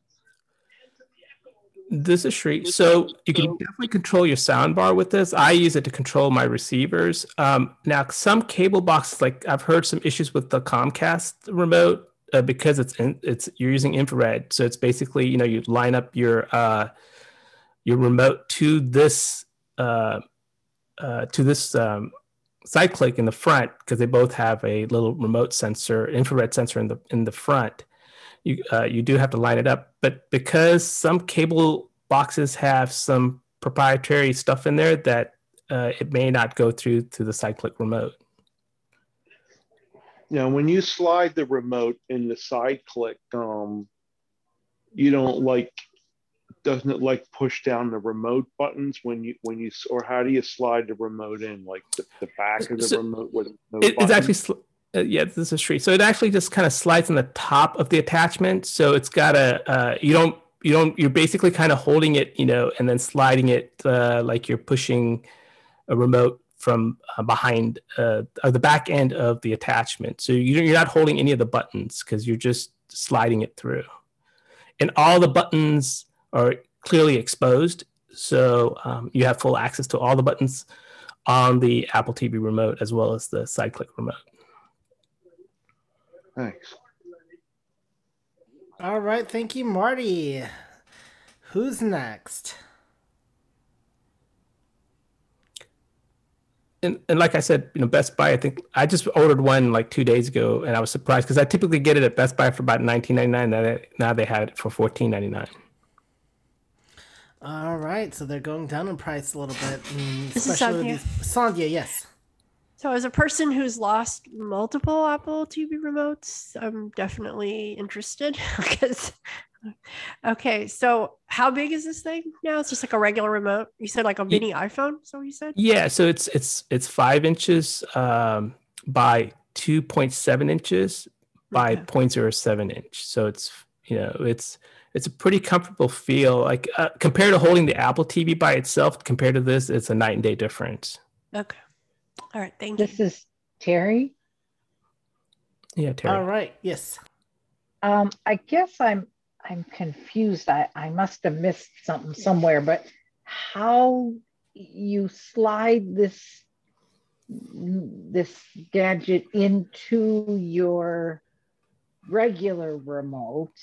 This is Shri. So you can definitely control your soundbar with this. I use it to control my receivers. Um, now, some cable boxes, like I've heard some issues with the Comcast remote uh, because it's in, it's you're using infrared. So it's basically you know you line up your uh, your remote to this uh, uh, to this um, side click in the front because they both have a little remote sensor, infrared sensor in the in the front. You uh, you do have to line it up, but because some cable boxes have some proprietary stuff in there that uh, it may not go through to the side click remote. Now, when you slide the remote in the side click, um, you don't like doesn't it like push down the remote buttons when you when you or how do you slide the remote in? Like the, the back of the So- remote with no It- it's actually uh, yeah this is Shri so it actually just kind of slides on the top of the attachment. So it's got a uh, you don't you don't you're basically kind of holding it you know and then sliding it uh, like you're pushing a remote from uh, behind uh, the back end of the attachment. So you- you're not holding any of the buttons because you're just sliding it through. And all the buttons are clearly exposed. So um, you have full access to all the buttons on the apple tv remote as well as the side click remote Thanks. All right, thank you, Marty. Who's next? and, and like I said, you know, Best Buy. I think I just ordered one like two days ago, and I was surprised because I typically get it at Best Buy for about nineteen ninety nine. Now, now they have it for fourteen ninety nine. All right, so they're going down in price a little bit, This is especially with Sandhya. these. Sandhya, yes. So, as a person who's lost multiple Apple TV remotes, I'm definitely interested because. Okay, so how big is this thing now? It's just like a regular remote. You said like a mini iPhone. So you said? Yeah, so it's it's it's five inches um, by two point seven inches by 0.07 inch. So it's you know it's it's a pretty comfortable feel. Like uh, compared to holding the Apple TV by itself, compared to this, it's a night and day difference. Okay. All right. Thank you. This is Terry. Yeah, Terry. All right, yes. Um, I guess I'm I'm confused. I, I must have missed something somewhere, but how you slide this this gadget into your regular remote,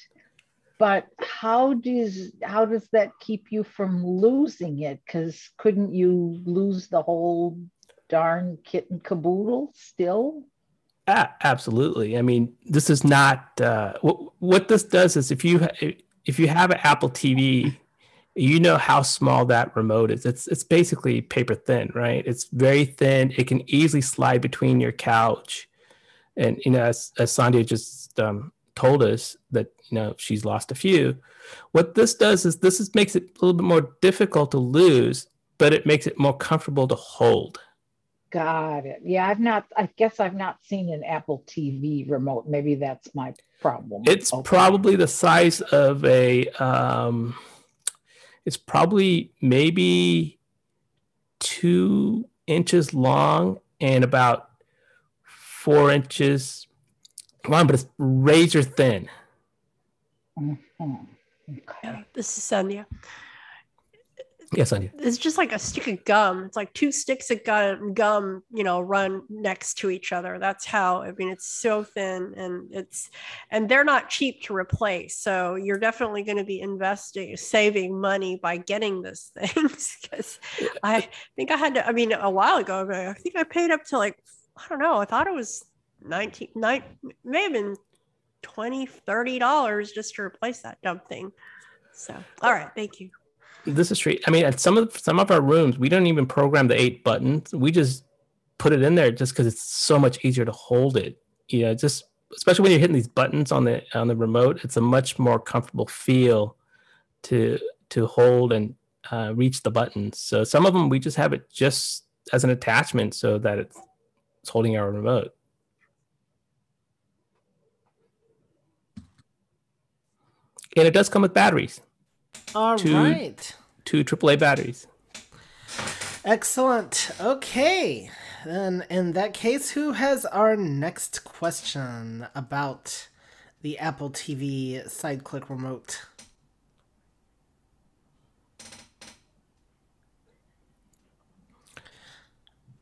but how does how does that keep you from losing it? Because couldn't you lose the whole darn kit and caboodle still? A- absolutely. I mean, this is not uh, what what this does is if you if you have an Apple TV, you know how small that remote is. It's it's basically paper thin, right? It's very thin. It can easily slide between your couch, and you know, as, as Sandhya just um, told us that you know she's lost a few. What this does is this is makes it a little bit more difficult to lose, but it makes it more comfortable to hold. Got it. Yeah, I've not, I guess I've not seen an Apple TV remote. Maybe that's my problem. It's Okay. probably the size of a. Um, it's probably maybe two inches long and about four inches long, but it's razor thin. Mm-hmm. Yeah, this is Sandhya. Yes, Anya. it's just like a stick of gum. It's like two sticks of gum, gum, you know, run next to each other. That's how. I mean, it's so thin, and it's, and they're not cheap to replace. So you're definitely going to be investing, saving money by getting this thing. Because I think I had to. I mean, a while ago, I think I paid up to like, I don't know. I thought it was 19, nine, may have been 20 30 dollars just to replace that dumb thing. So, all right, thank you. This is Shri. I mean, at some of some of our rooms, we don't even program the eight buttons. We just put it in there just because it's so much easier to hold it. You know, just especially when you're hitting these buttons on the on the remote, it's a much more comfortable feel to to hold and uh, reach the buttons. So some of them we just have it just as an attachment so that it's, it's holding our remote. And it does come with batteries. All two, right. Two AAA batteries. Excellent. Okay. Then, in that case, who has our next question about the Apple TV side click remote?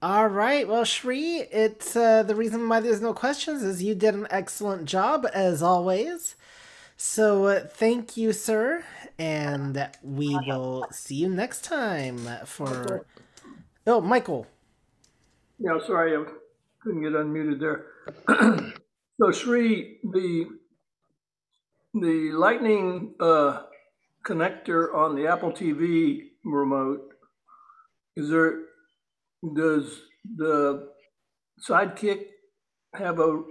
All right. Well, Shri, it's uh, the reason why there's no questions is you did an excellent job as always. So uh, thank you, sir, and we will see you next time for. Oh, Michael. Yeah, sorry, I couldn't get unmuted there. so Shri, the the lightning uh, connector on the Apple TV remote, is there does the sidekick have a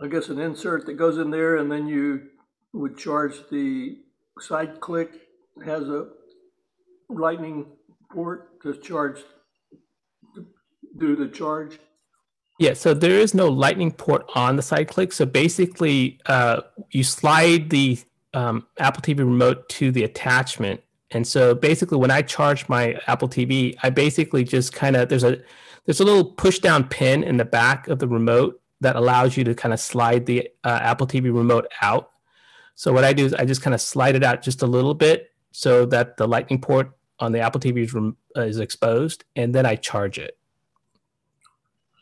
I guess an insert that goes in there and then you would charge the side click has a lightning port to charge do the charge Yeah, so there is no lightning port on the side click. So basically, uh, you slide the um, Apple TV remote to the attachment. And so basically, when I charge my Apple TV, I basically just kind of there's a there's a little push down pin in the back of the remote that allows you to kind of slide the uh, Apple TV remote out. So what I do is I just kind of slide it out just a little bit so that the lightning port on the Apple TV is, rem- uh, is exposed, and then I charge it.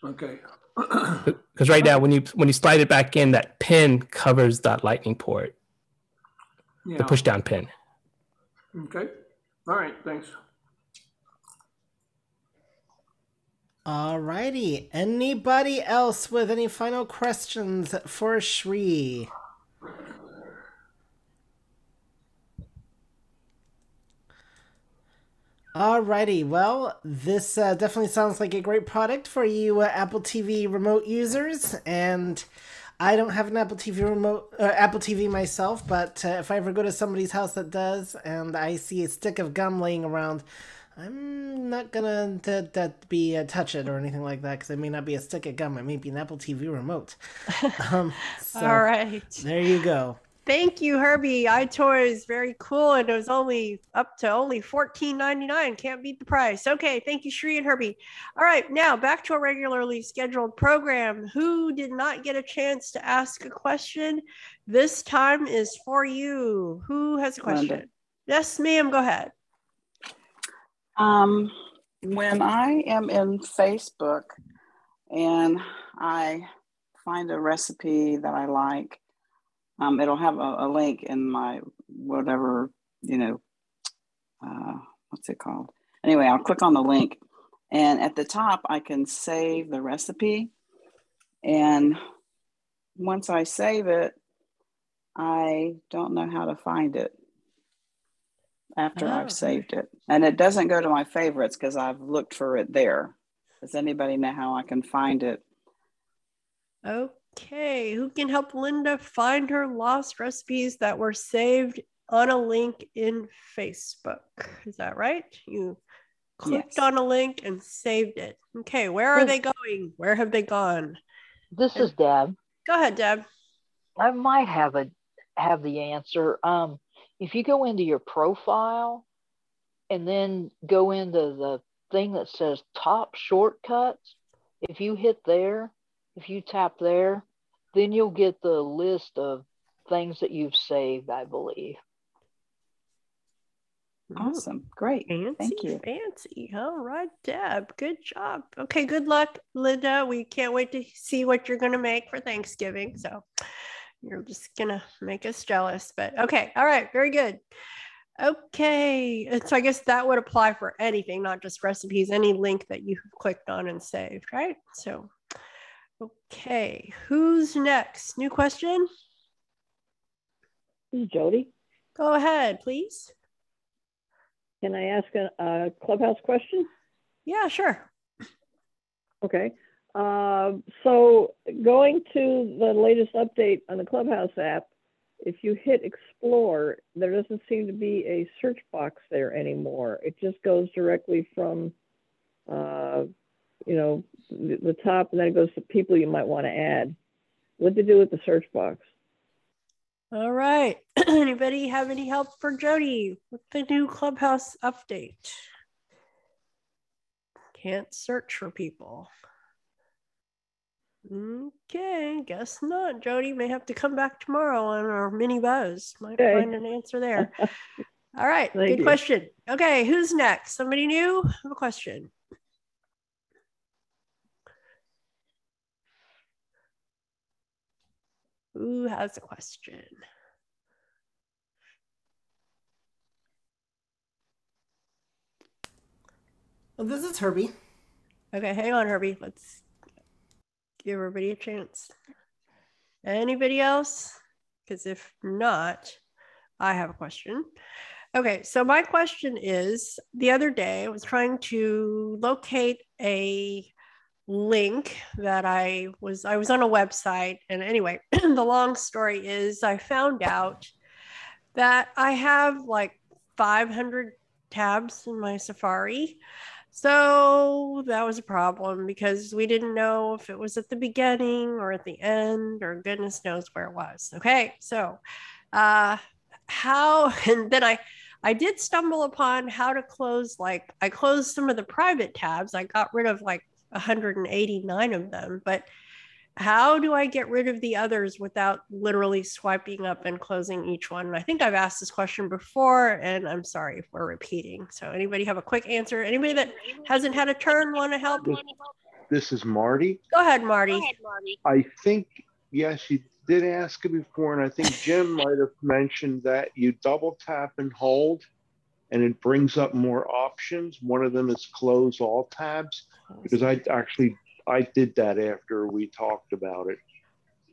okay Because right now, when you when you slide it back in, that pin covers that lightning port, yeah the push down pin. okay all right thanks All righty. Anybody else with any final questions for Shri? Alrighty, well, this uh, definitely sounds like a great product for you uh, Apple TV remote users, and I don't have an Apple TV remote, uh, Apple TV myself, but uh, if I ever go to somebody's house that does, and I see a stick of gum laying around, I'm not gonna t- t- be uh, touch it or anything like that because it may not be a stick of gum. It may be an Apple TV remote. um, so All right. there you go. Thank you, Herbie. iToys, is very cool, and it was only up to only fourteen ninety nine. Can't beat the price. Okay, thank you, Shri and Herbie. All right, now back to a regularly scheduled program. Who did not get a chance to ask a question? This time is for you. Who has a question? Rhonda. Yes, ma'am. Go ahead. Um, when I am in Facebook and I find a recipe that I like, um, it'll have a, a link in my whatever, you know, uh, what's it called? Anyway, I'll click on the link and at the top I can save the recipe. And once I save it, I don't know how to find it after Oh, I've saved it. And it doesn't go to my favorites because I've looked for it there. Does anybody know how I can find it? Okay, who can help Linda find her lost recipes that were saved on a link in Facebook? Is that right? You clicked Yes. on a link and saved it. Okay, where are This- they going? Where have they gone? This is Deb. Go ahead, Deb. I might have a have the answer. Um, if you go into your profile and then go into the thing that says top shortcuts, if you hit there, if you tap there, then you'll get the list of things that you've saved, I believe. Hmm. Awesome. Great. Fancy, Thank you. fancy. All right, Deb. Good job. Okay, good luck, Linda. We can't wait to see what you're going to make for Thanksgiving. So you're just going to make us jealous. But okay, all right, very good. Okay, and so I guess that would apply for anything, not just recipes, any link that you clicked on and saved, right? So, okay, who's next? New question? This is Jody. Go ahead, please. Can I ask a, a clubhouse question? Yeah, sure. Okay. Um, so going to the latest update on the Clubhouse app, if you hit explore, there doesn't seem to be a search box there anymore. It just goes directly from, uh, you know, the, the top, and then it goes to people you might want to add. What to do with the search box? All right. Anybody have any help for Jody with the new clubhouse update? Can't search for people. Okay, guess not. Jody may have to come back tomorrow on our mini buzz. Might Okay. find an answer there. All right, Thank good you. question. Okay, who's next? Somebody new? Have a question. Who has a question? Well, this is Herbie. Okay, hang on, Herbie. Let's give everybody a chance. Anybody else? Because if not, I have a question. Okay, so my question is the other day I was trying to locate a link that I was I was on a website and anyway, the long story is I found out that I have like 500 tabs in my Safari. So that was a problem because we didn't know if it was at the beginning or at the end or goodness knows where it was. Okay, so uh how and then I I did stumble upon how to close like I closed some of the private tabs. I got rid of like 189 of them, but how do I get rid of the others without literally swiping up and closing each one? And I think I've asked this question before, and I'm sorry if we're repeating. So, anybody have a quick answer? Anybody that hasn't had a turn want to help? This, this is Marty. Go ahead, Marty. I think, yes, you did ask it before, and I think Jim might have mentioned that you double tap and hold, and it brings up more options. One of them is close all tabs, because I actually I did that after we talked about it.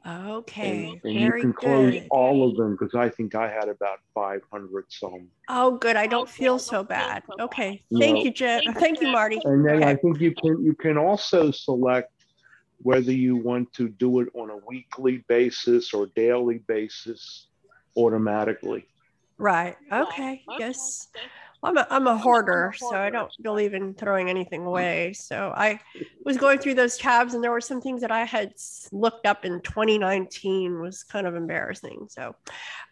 Okay, And, and you can close good. all of them because I think I had about 500 some. Oh, good. I don't feel so bad. Okay, thank No. you, Jen. Thank you, Marty. And then I think you can you can also select whether you want to do it on a weekly basis or daily basis automatically. Right. Okay. Yes. I'm a, I'm a hoarder, so I don't believe in throwing anything away. So I was going through those tabs, and there were some things that I had looked up in 2019 was kind of embarrassing. So,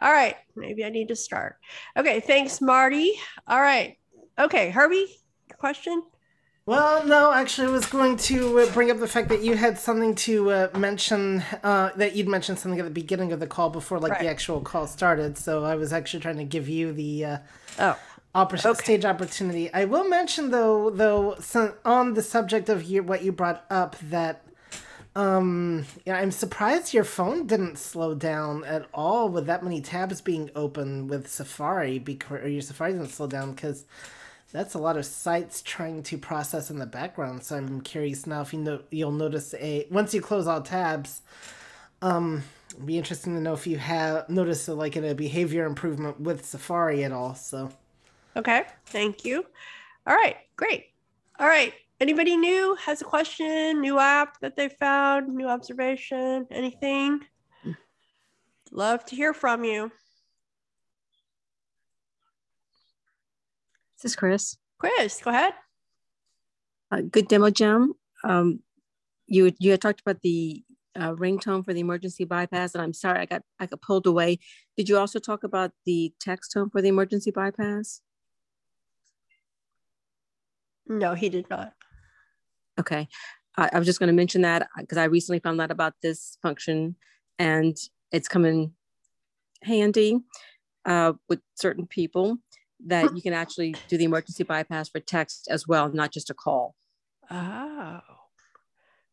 all right, maybe I need to start. Okay. Thanks, Marty. All right. Okay, Herbie, question. Well, no, actually, I was going to uh, bring up the fact that you had something to uh, mention, uh, that you'd mentioned something at the beginning of the call before, like the actual call started. So I was actually trying to give you the uh, oh oppor- stage opportunity. I will mention though, though, on the subject of your, what you brought up, that um, yeah, I'm surprised your phone didn't slow down at all with that many tabs being open with Safari, because or your Safari didn't slow down because that's a lot of sites trying to process in the background. So I'm curious now if you know you'll notice a once you close all tabs. Um, be interesting to know if you have noticed a, like a behavior improvement with Safari at all. So Okay, thank you. All right, great. All right, anybody new has a question, new app that they found, new observation, anything? Love to hear from you. This is Chris. Chris, go ahead. Uh, good demo, Jim. Um, you you had talked about the uh, ringtone for the emergency bypass, and I'm sorry I got I got pulled away. Did you also talk about the text tone for the emergency bypass? No, he did not. Okay, I, I was just going to mention that because I recently found out about this function, and it's come in handy uh, with certain people. that you can actually do the emergency bypass for text as well, not just a call. Oh.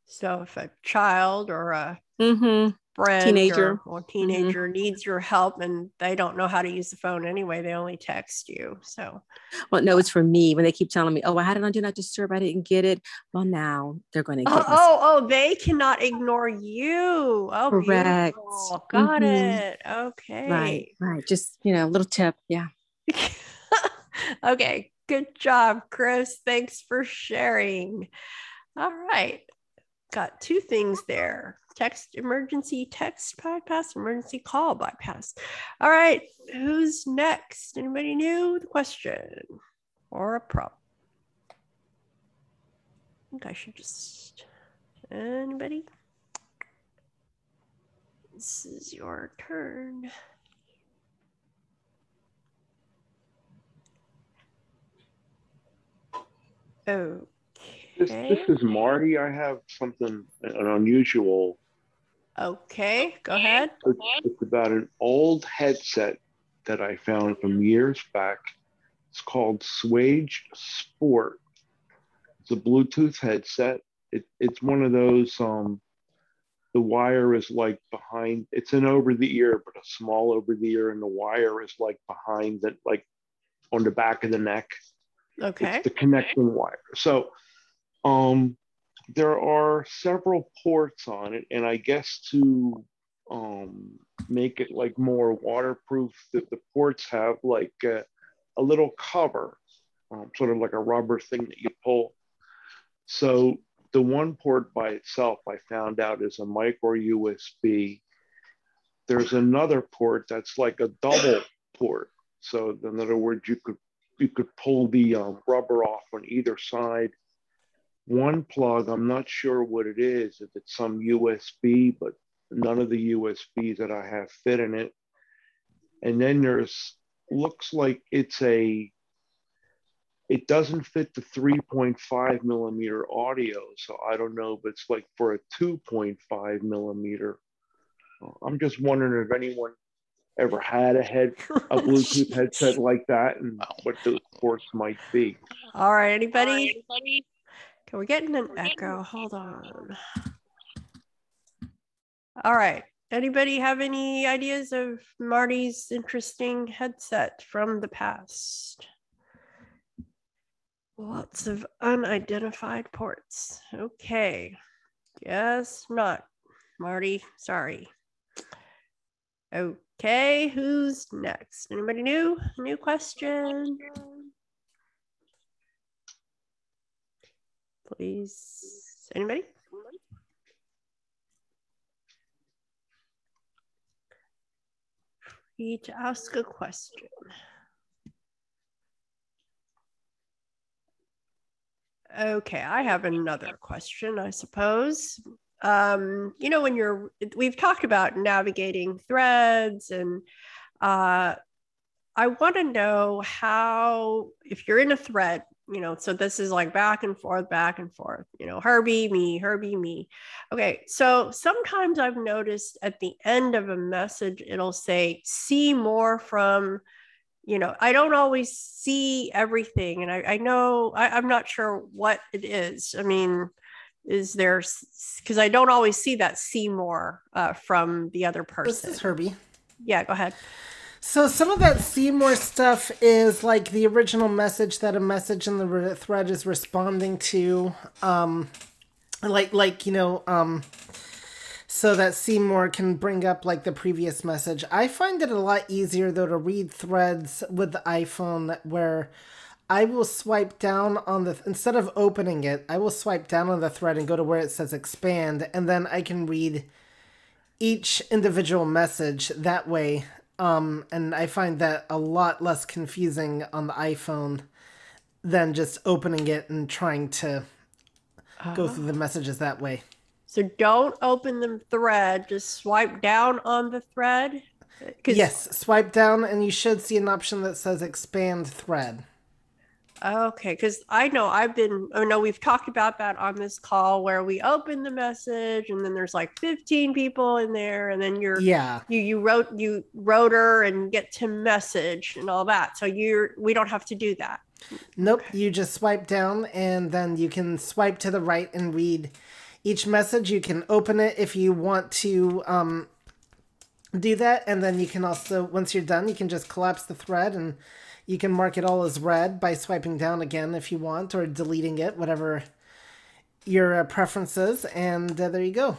So if a child or a Mm-hmm. Friend Teenager. or, or teenager needs your help and they don't know how to use the phone anyway, they only text you. So Well, no, it's for me when they keep telling me, "Oh, I had it on do not disturb. I didn't get it." Well, now they're going to get oh, oh, oh, they cannot ignore you. Oh, Correct. beautiful. Got Mhm. it. Okay. Right, right. Just you know, a little tip. Yeah. Okay. Good job, Chris. Thanks for sharing. All right. Got two things there text emergency text bypass, emergency call bypass. All right. Who's next? Anybody new The question or a prop? I think I should just. Anybody? This is your turn. Okay. This, this is Marty. I have something, an unusual. Okay, go ahead. It's, it's about an old headset that I found from years back. It's called Swage Sport. It's a Bluetooth headset. It, it's one of those, um, the wire is like behind, it's an over the ear, but a small over the ear, and the wire is like behind that, like on the back of the neck. Okay. It's the connecting wire. So um, there are several ports on it, and I guess to um, make it like more waterproof, the, the ports have like a, a little cover, um, sort of like a rubber thing that you pull. So the one port by itself, I found out is a micro USB. There's another port that's like a double port. So in other words, you could you could pull the um, rubber off on either side. One plug, I'm not sure what it is, if it's some USB, but none of the USBs that I have fit in it. And then there's, looks like it's a, it doesn't fit the 3.5 millimeter audio. So I don't know if it's like for a 2.5 millimeter. I'm just wondering if anyone ever had a head a Bluetooth headset like that and what those ports might be. All right. Anybody? Okay, we're getting an echo. Hold on. All right. Anybody have any ideas of Marty's interesting headset from the past? Lots of unidentified ports. Okay. Guess not. Marty, sorry. Okay, who's next? Anybody new? New question? Please. Anybody? Free to ask a question. Okay, I have another question, I suppose. Um, you know, when you're, we've talked about navigating threads, and uh, I want to know how, if you're in a thread, you know, so this is like back and forth, back and forth, you know, Herbie, me, Herbie, me. Okay, so sometimes I've noticed at the end of a message, it'll say, see more from, you know, I don't always see everything. And I, I know I, I'm not sure what it is. I mean, is there, because I don't always see that see more uh, from the other person. This is Herbie. Yeah, go ahead. So some of that Seymour stuff is like the original message that a message in the thread is responding to, um, like like you know, um, so that Seymour can bring up like the previous message. I find it a lot easier though to read threads with the iPhone where I will swipe down on the instead of opening it, I will swipe down on the thread and go to where it says expand, and then I can read each individual message that way. Um, and I find that a lot less confusing on the iPhone than just opening it and trying to go through the messages that way. So don't open the thread, just swipe down on the thread. Yes, swipe down and you should see an option that says expand thread. Okay, because I know I've been, I know we've talked about that on this call where we open the message and then there's like 15 people in there and then you're, Yeah. you, you wrote, you wrote her and get to message and all that. So you're, we don't have to do that. Nope, you just swipe down and then you can swipe to the right and read each message. You can open it if you want to um, do that. And then you can also, once you're done, you can just collapse the thread and you can mark it all as read by swiping down again if you want or deleting it, whatever your uh, preference is. And uh, there you go.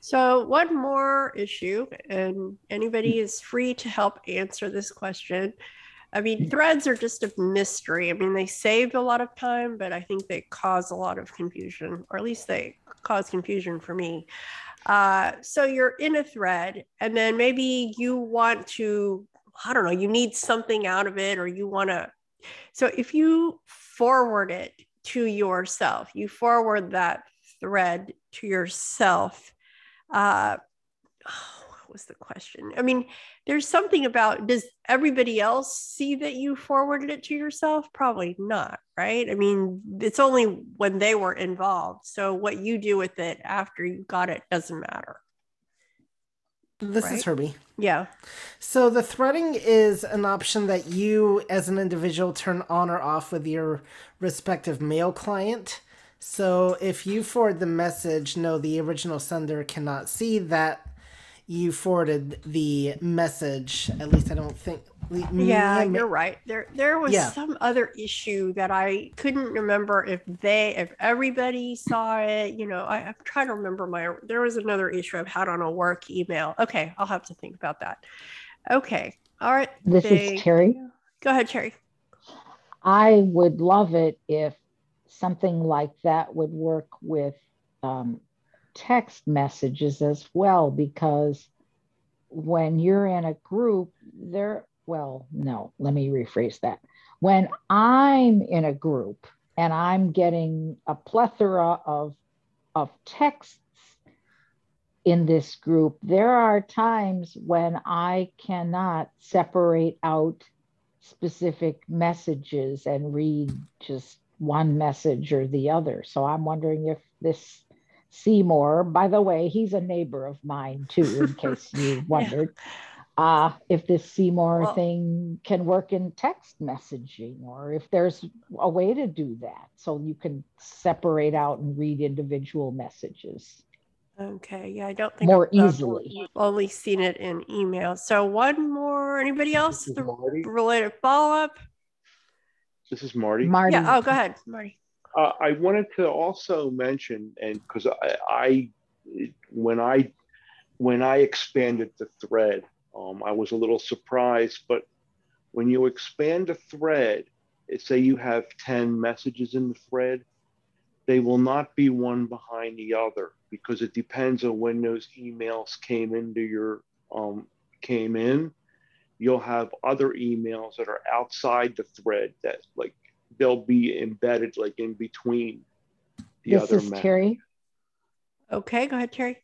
So, one more issue, and anybody is free to help answer this question. I mean, threads are just a mystery. I mean, they saved a lot of time, but I think they cause a lot of confusion, or at least they cause confusion for me. Uh, so, you're in a thread, and then maybe you want to, I don't know, you need something out of it, or you want to. So, if you forward it to yourself, you forward that thread to yourself uh what was the question? I mean there's something about does everybody else see that you forwarded it to yourself? Probably not right? I mean it's only when they were involved so what you do with it after you got it doesn't matter This Right. is Herbie. yeah So the threading is an option that you as an individual turn on or off with your respective mail client. So if you forward the message, no, the original sender cannot see that you forwarded the message. At least I don't think. yeah you're right there there was Yeah. some other issue that i couldn't remember if they if everybody saw it you know I, i'm trying to remember my there was another issue i've had on a work email okay i'll have to think about that okay all right This is thank Terry. go ahead cherry I would love it if something like that would work with um, text messages as well, because when you're in a group, there, well, no, let me rephrase that. When I'm in a group and I'm getting a plethora of, of texts in this group, there are times when I cannot separate out specific messages and read just one message or the other. So I'm wondering if this Seymour, by the way, he's a neighbor of mine too, in case you wondered. Uh, if this Seymour Well- thing can work in text messaging, or if there's a way to do that so you can separate out and read individual messages. okay yeah i don't think More I've, easily. only seen it in email so one more anybody else the Marty. related follow-up This is Marty. Marty. yeah oh go ahead marty Uh, I wanted to also mention, and because I, I, when I, when I expanded the thread, um, I was a little surprised. But when you expand a thread, say you have ten messages in the thread, they will not be one behind the other because it depends on when those emails came into your um, came in. You'll have other emails that are outside the thread that like they'll be embedded like in between the This other is messages. Terry. okay go ahead terry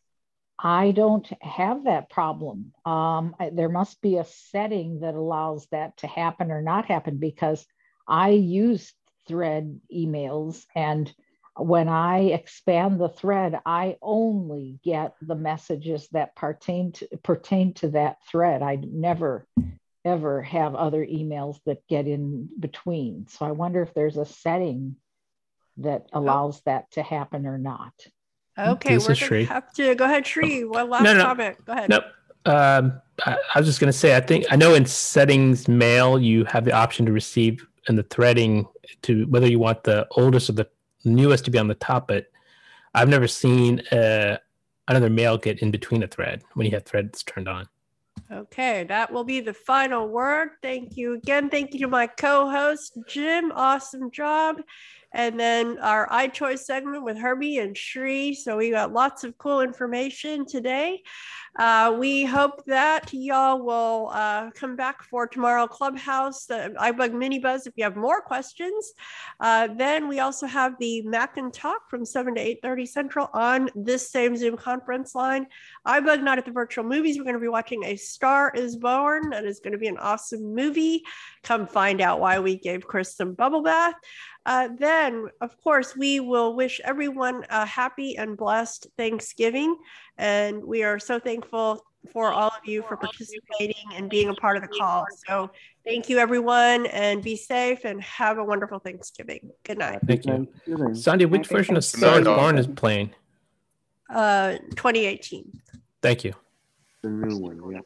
I don't have that problem. Um, I- there must be a setting that allows that to happen or not happen because I use thread emails and when I expand the thread, I only get the messages that pertain to, pertain to that thread. I never ever have other emails that get in between. So I wonder if there's a setting that allows that to happen or not. okay This we're is gonna Shri. have to go ahead Shri. one last no. no, comment go ahead Nope. Um, I, I was just going to say, I think I know in settings mail you have the option to receive and the threading to whether you want the oldest or the newest to be on the top. But I've never seen uh, another mail get in between a thread when you have threads turned on. Okay, that will be the final word. Thank you again. Thank you to my co host, Jim. Awesome job. And then our iToys segment with Herbie and Shri. So we got lots of cool information today. Uh, we hope that y'all will uh, come back for tomorrow Clubhouse, the iBug Mini Buzz if you have more questions. Uh, then we also have the Mac and Talk from 7 to 8.30 Central on this same Zoom conference line. iBug Night at the Virtual Movies. We're going to be watching A Star is Born. That is going to be an awesome movie. Come find out why we gave Chris some bubble bath. Uh, then, of course, we will wish everyone a happy and blessed Thanksgiving. And we are so thankful for all of you for participating and being a part of the call. So, thank you, everyone, and be safe and have a wonderful Thanksgiving. Good night. Thank you. Sandy, which version of Star is Born is playing? Uh, 2018. Thank you. The new one, yeah.